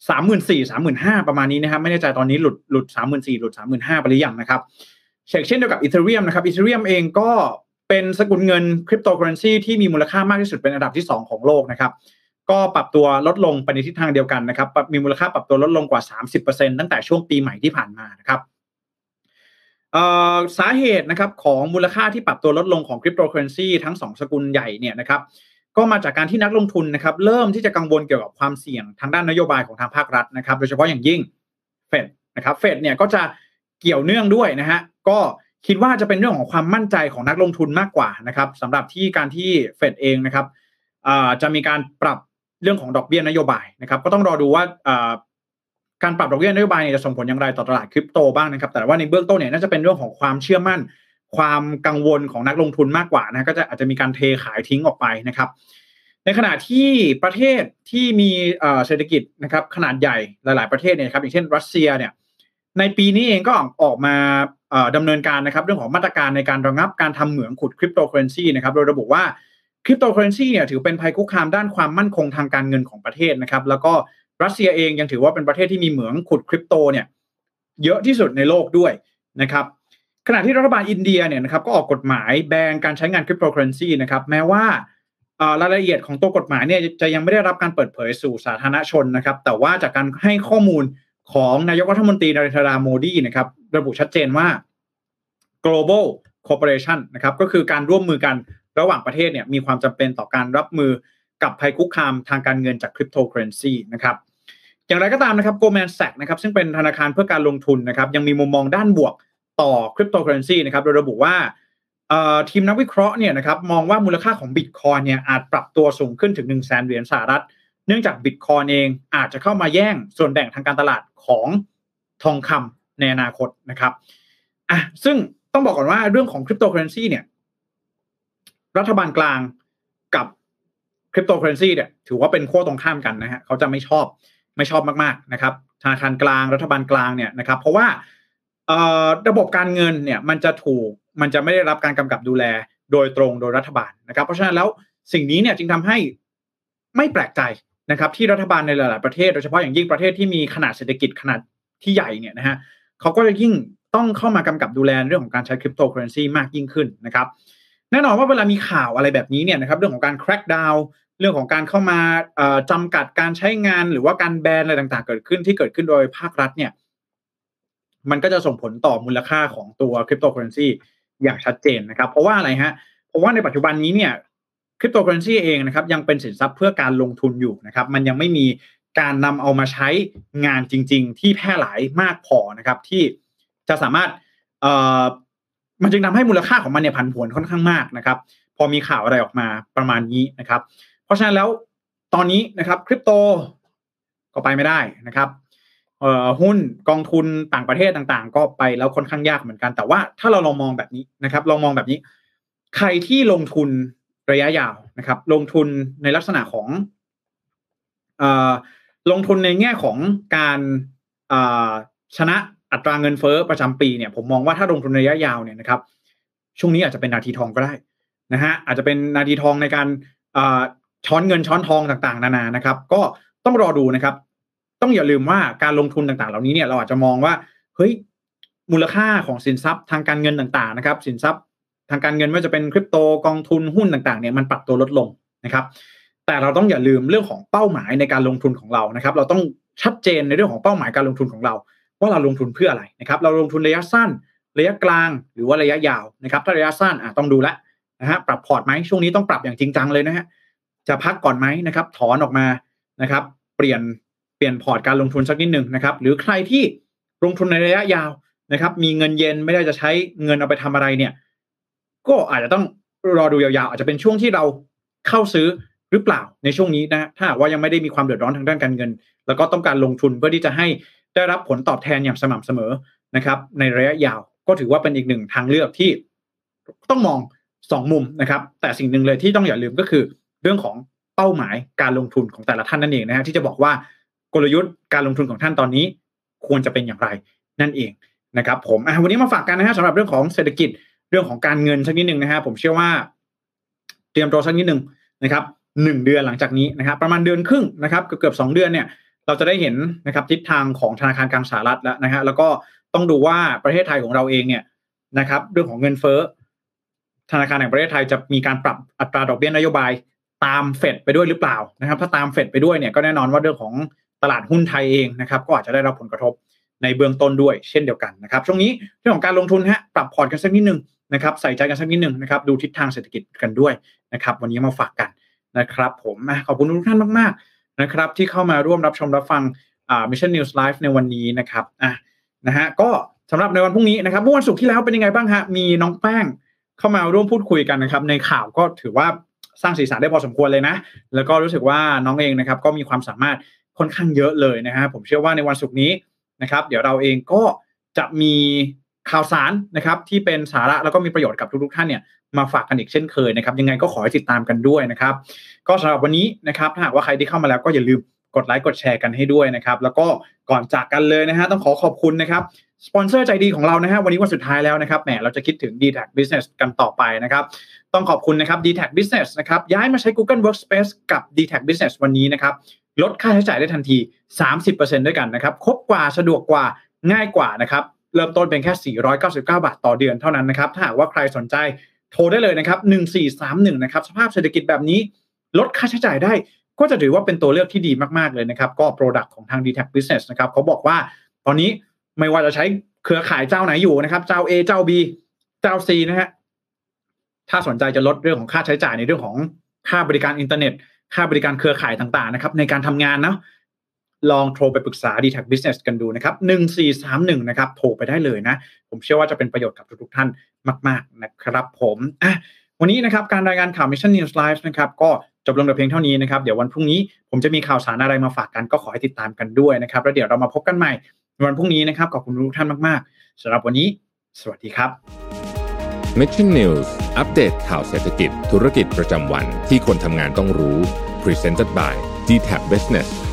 B: 34,000 35,000ประมาณนี้นะครับไม่แน่ใจตอนนี้หลุดหลุด34,000หลุด3 5 0 0ไปหรือยังนะครับเช่นเดียวกับ Ethereum นะครับ Ethereum เองก็ เป็นสกุลเงินคริปโตเคอเรนซีที่มีมูลค่ามากที่สุดเป็นอันดับที่ 2 ของโลกนะครับ ก็ปรับตัวลดลงไปในทิศทางเดียวกันนะครับ มีมูลค่าปรับตัวลดลงกว่า 30%ตั้งแต่ช่วงปีใหม่ที่ผ่านมานะครับสาเหตุนะครับของมูลค่าที่ปรับตัวลดลงของคริปโตเคอเรนซีทั้ง 2 สกุลใหญ่เนี่ยนะครับก็มาจากการที่นักลงทุนนะครับเริ่มที่จะกังวลเกี่ยวกับความเสี่ยงทางด้านนโยบายของทางภาครัฐนะครับ โดยเฉพาะอย่างยิ่งเฟดนะครับเฟดเนี่ยก็จะเกี่ยวเนื่องด้วยนะฮะก็ คิดว่าจะเป็นเรื่องของความมั่นใจของนักลงทุนมากกว่านะครับสำหรับที่การที่เฟดเองนะครับจะมีการปรับเรื่องของดอกเบี้ยนโยบายนะครับ ก็ต้องรอดูว่าการปรับดอกเบี้ยนโยบายจะส่งผลอย่างไรต่อตลาดคริปโตบ้างนะครับ แต่ว่าในเบื้องต้นเนี่ยน่าจะเป็นเรื่องของความเชื่อมั่น ความกังวลของนักลงทุนมากกว่านะก็จะอาจจะมีการเทขายทิ้งออกไปนะครับ ในขณะที่ประเทศที่มีเศรษฐกิจนะครับขนาดใหญ่หลาย ๆประเทศเนี่ยครับอย่างเช่น รัสเซียเนี่ยในปีนี้เองก็ออกมา ดำเนินการนะครับเรื่องของมาตรการในการระงับการทำเหมืองขุดคริปโตเคอเรนซีนะครับโดยระบุว่าคริปโตเคอเรนซีเนี่ยถือเป็นภัยคุกคามด้านความมั่นคงทางการเงินของประเทศนะครับ แล้วก็รัสเซียเองยังถือว่าเป็นประเทศที่มีเหมืองขุดคริปโตเนี่ยเยอะที่สุดในโลกด้วยนะครับขณะที่รัฐบาลอินเดียเนี่ยนะครับก็ออกกฎหมายแบนการใช้งานคริปโตเคอเรนซีนะครับแม้ว่ารายละเอียดของตัวกฎหมายเนี่ยจะยังไม่ได้รับการเปิดเผยสู่สาธารณชนนะครับ แต่ว่าจากการให้ข้อมูล ของนายกรัฐมนตรีนารทราโมดีนะครับระบุชัดเจนว่า global cooperation นะครับก็คือการร่วมมือกันระหว่างประเทศเนี่ยมีความจำเป็นต่อการรับมือกับภัยคุกคามทางการเงินจากคริปโตเคอเรนซีนะครับอย่างไรก็ตามนะครับ Goldman Sachs นะครับซึ่งเป็นธนาคารเพื่อการลงทุนนะครับยังมีมุมมองด้านบวกต่อคริปโตเคอเรนซีนะครับโดยระบุว่าทีมนักวิเคราะห์เนี่ยนะครับมองว่ามูลค่าของบิตคอยน์เนี่ยอาจปรับตัวสูงขึ้นถึง1 0 0 0 0แสนเหรียญสหรัฐ เนื่องจากบิตคอยน์เองอาจจะเข้ามาแย่งส่วนแบ่งทางการตลาดของทองคำในอนาคตนะครับอะซึ่งต้องบอกก่อนว่าเรื่องของคริปโตเคอเรนซีเนี่ย รัฐบาลกลางกับคริปโตเคอเรนซีเนี่ย ถือว่าเป็นขั้วตรงข้ามกันนะฮะเขาจะไม่ชอบไม่ชอบมากๆนะครับธนาคารกลางรัฐบาลกลางเนี่ยนะครับ เพราะว่าระบบการเงินเนี่ยมันจะถูกมันจะไม่ได้รับการกำกับดูแลโดยตรงโดยรัฐบาลนะครับ เพราะฉะนั้นแล้วสิ่งนี้เนี่ยจึงทำให้ไม่แปลกใจ นะครับที่รัฐบาลในหลาย ๆ ประเทศโดยเฉพาะอย่างยิ่งประเทศที่มีขนาดเศรษฐกิจขนาดที่ใหญ่เนี่ยนะฮะเขาก็จะยิ่งต้องเข้ามากำกับดูแลเรื่องของการใช้คริปโตเคอเรนซีมากยิ่งขึ้นนะครับแน่นอนว่าเวลามีข่าวอะไรแบบนี้เนี่ยนะครับเรื่องของการ crack down เรื่องของการเข้ามาจำกัดการใช้งานหรือว่าการแบนอะไรต่าง ๆ เกิดขึ้นที่เกิดขึ้นโดยภาครัฐเนี่ยมันก็จะส่งผลต่อมูลค่าของตัวคริปโตเคอเรนซีอย่างชัดเจนนะครับ เพราะว่าอะไรฮะเพราะว่าในปัจจุบันนี้เนี่ย คริปโตเคอเรนซีเองนะครับยังเป็นสินทรัพย์เพื่อการลงทุนอยู่นะครับมันยังไม่มีการนำเอามาใช้งานจริง ๆ ที่แพร่หลายมากพอนะครับที่จะสามารถเออมันจึงทำให้มูลค่าของมันเนี่ยผันผวนค่อนข้างมากนะครับพอมีข่าวอะไรออกมาประมาณนี้นะครับ เพราะฉะนั้นแล้วตอนนี้นะครับคริปโตก็ไปไม่ได้นะครับเอ่อหุ้นกองทุนต่างประเทศต่างๆ ก็ไปแล้วค่อนข้างยากเหมือนกัน แต่ว่าถ้าเราลองมองแบบนี้นะครับ ลองมองแบบนี้ ใครที่ลงทุน ระยะยาวนะครับ ลงทุนในลักษณะของอลงทุนในแง่ของการชนะอัตราเงินเฟ้อประจำปีเนี่ยผมมองว่าถ้าลงทุนระยะยาวเนี่ยนะครับ ช่วงนี้อาจจะเป็นนาทีทองก็ได้นะฮะอาจจะเป็นนาทีทองในการช้อนเงินช้อนทองต่างๆ นานานะครับ ก็ต้องรอดูนะครับ ต้องอย่าลืมว่าการลงทุนต่างๆ เหล่านี้เนี่ยเราอาจจะมองว่าเฮ้ยมูลค่าของสินทรัพย์ทางการเงินต่างๆนะครับ สินทรัพย์ ทางการเงินไม่ว่าจะเป็นคริปโตกองทุนหุ้นต่างๆเนี่ยมันปรับตัวลดลงนะครับ แต่เราต้องอย่าลืมเรื่องของเป้าหมายในการลงทุนของเรานะครับ เราต้องชัดเจนในเรื่องของเป้าหมายการลงทุนของเรา ว่าเราลงทุนเพื่ออะไรนะครับ เราลงทุนระยะสั้น ระยะกลางหรือว่าระยะยาวนะครับ ถ้าระยะสั้นอะต้องดูแลนะฮะปรับพอร์ตไหมช่วงนี้ต้องปรับอย่างจริงจังเลยนะฮะจะพักก่อนไหมนะครับ ถอนออกมานะครับ เปลี่ยนเปลี่ยนพอร์ตการลงทุนสักนิดหนึ่งนะครับ หรือใครที่ลงทุนในระยะยาวนะครับ มีเงินเย็นไม่ได้จะใช้เงินเอาไปทำอะไรเนี่ย ก็อาจจะต้องรอดูยาวๆ อาจจะเป็นช่วงที่เราเข้าซื้อหรือเปล่าในช่วงนี้นะถ้าว่ายังไม่ได้มีความเดือดร้อนทางด้านการเงิน แล้วก็ต้องการลงทุนเพื่อที่จะให้ได้รับผลตอบแทนอย่างสม่ำเสมอนะครับ ในระยะยาวก็ถือว่าเป็นอีกหนึ่งทางเลือกที่ต้องมองสองมุมนะครับ แต่สิ่งหนึ่งเลยที่ต้องอย่าลืมก็คือ เรื่องของเป้าหมายการลงทุนของแต่ละท่านนั่นเองนะฮะที่จะบอกว่ากลยุทธ์การลงทุนของท่านตอนนี้ ควรจะเป็นอย่างไรนั่นเองนะครับ ผมวันนี้มาฝากกันนะฮะสำหรับเรื่องของเศรษฐกิจ เรื่องของการเงินสักนิดหนึ่งนะฮะผมเชื่อว่า เตรียมตัวสักนิดหนึ่งนะครับหนึ่งเดือนหลังจากนี้นะครับ ประมาณเดือนครึ่งนะครับเกือบสองเดือนเนี่ย เราจะได้เห็นนะครับทิศทางของธนาคารกลางสหรัฐแล้วนะฮะแล้วก็ต้องดูว่าประเทศไทยของเราเองเนี่ยนะครับ เรื่องของเงินเฟ้อธนาคารแห่งประเทศไทยจะมีการปรับอัตราดอกเบี้ยนโยบายตามเฟดไปด้วยหรือเปล่านะครับ ถ้าตามเฟดไปด้วยเนี่ยก็แน่นอนว่าเรื่องของตลาดหุ้นไทยเองนะครับ ก็อาจจะได้รับผลกระทบในเบื้องต้นด้วยเช่นเดียวกันนะครับช่วงนี้เรื่องของการลงทุนฮะปรับพอร์ตกันสักนิดนึง นะครับใส่ใจกันสักนิดหนึ่งนะครับดูทิศทางเศรษฐกิจกันด้วยนะครับ วันนี้มาฝากกันนะครับผมขอบคุณทุกท่านมากๆนะครับที่เข้ามาร่วมรับชมรับฟังอ่า Mission News Live ในวันนี้นะครับอะนะฮะก็สำหรับในวันพรุ่งนี้นะครับเมื่อวันศุกร์ที่แล้วเป็นยังไงบ้างฮะมีน้องแป้งเข้ามาร่วมพูดคุยกันนะครับ ในข่าวก็ถือว่าสร้างสีสันได้พอสมควรเลยนะ แล้วก็รู้สึกว่าน้องเองนะครับก็มีความสามารถค่อนข้างเยอะเลยนะฮะผมเชื่อว่าในวันศุกร์นี้นะครับ เดี๋ยวเราเองก็จะมี ข่าวสารนะครับที่เป็นสาระแล้วก็มีประโยชน์กับทุกๆท่านเนี่ยมาฝากกันอีกเช่นเคยนะครับ ยังไงก็ขอให้ติดตามกันด้วยนะครับ ก็สำหรับวันนี้นะครับถ้าหากว่าใครที่เข้ามาแล้วก็อย่าลืมกดไลค์กดแชร์กันให้ด้วยนะครับ แล้วก็ก่อนจากกันเลยนะฮะต้องขอขอบคุณนะครับสปอนเซอร์ใจดีของเรานะฮะวันนี้วันสุดท้ายแล้วนะครับแหมเราจะคิดถึง d t a c Business กันต่อไปนะครับ ต้องขอบคุณนะครับ d t a c Business นะครับย้ายมาใช้ Google Workspace กับ d t a c Business วันนี้นะครับลดค่าใช้จ่ายได้ทันที 30%ด้วยกันนะครับครบกว่าสะดวกกว่าง่ายกว่านะครับ เริ่มต้นเป็นแค่ 499 บาทต่อเดือนเท่านั้นนะครับ ถ้าหากว่าใครสนใจโทรได้เลยนะครับ1431นะครับ สภาพเศรษฐกิจแบบนี้ ลดค่าใช้จ่ายได้ ก็จะถือว่าเป็นตัวเลือกที่ดีมากๆเลยนะครับ ก็ Product ของทาง d t a c Business นะครับเขาบอกว่าตอนนี้ไม่ว่าจะใช้เครือข่ายเจ้าไหนอยู่นะครับ เจ้า A เจ้า B เจ้า C นะฮะถ้าสนใจจะลดเรื่องของค่าใช้จ่ายในเรื่องของค่าบริการอินเทอร์เน็ต ค่าบริการเครือข่ายต่างๆนะครับในการทำงานเนาะ ลองโทรไปปรึกษา d t a c Business กันดูนะครับ1431นะครับโทรไปได้เลยนะ ผมเชื่อว่าจะเป็นประโยชน์กับทุกๆท่านมาก ๆ นะครับผมอะวันนี้นะครับการรายงานข่าว Mission News Live นะครับก็จบลงแต่เพียงเท่านี้นะครับ เดี๋ยววันพรุ่งนี้ผมจะมีข่าวสารอะไรมาฝากกันก็ขอให้ติดตามกันด้วยนะครับ แล้วเดี๋ยวเรามาพบกันใหม่วันพรุ่งนี้นะครับขอบคุณทุกท่านมากๆสำหรับวันนี้ สวัสดีครับ
A: Mission News อัปเดตข่าวเศรษฐกิจ ธุรกิจประจำวันที่คนทำงานต้องรู้ Presented by d t a c Business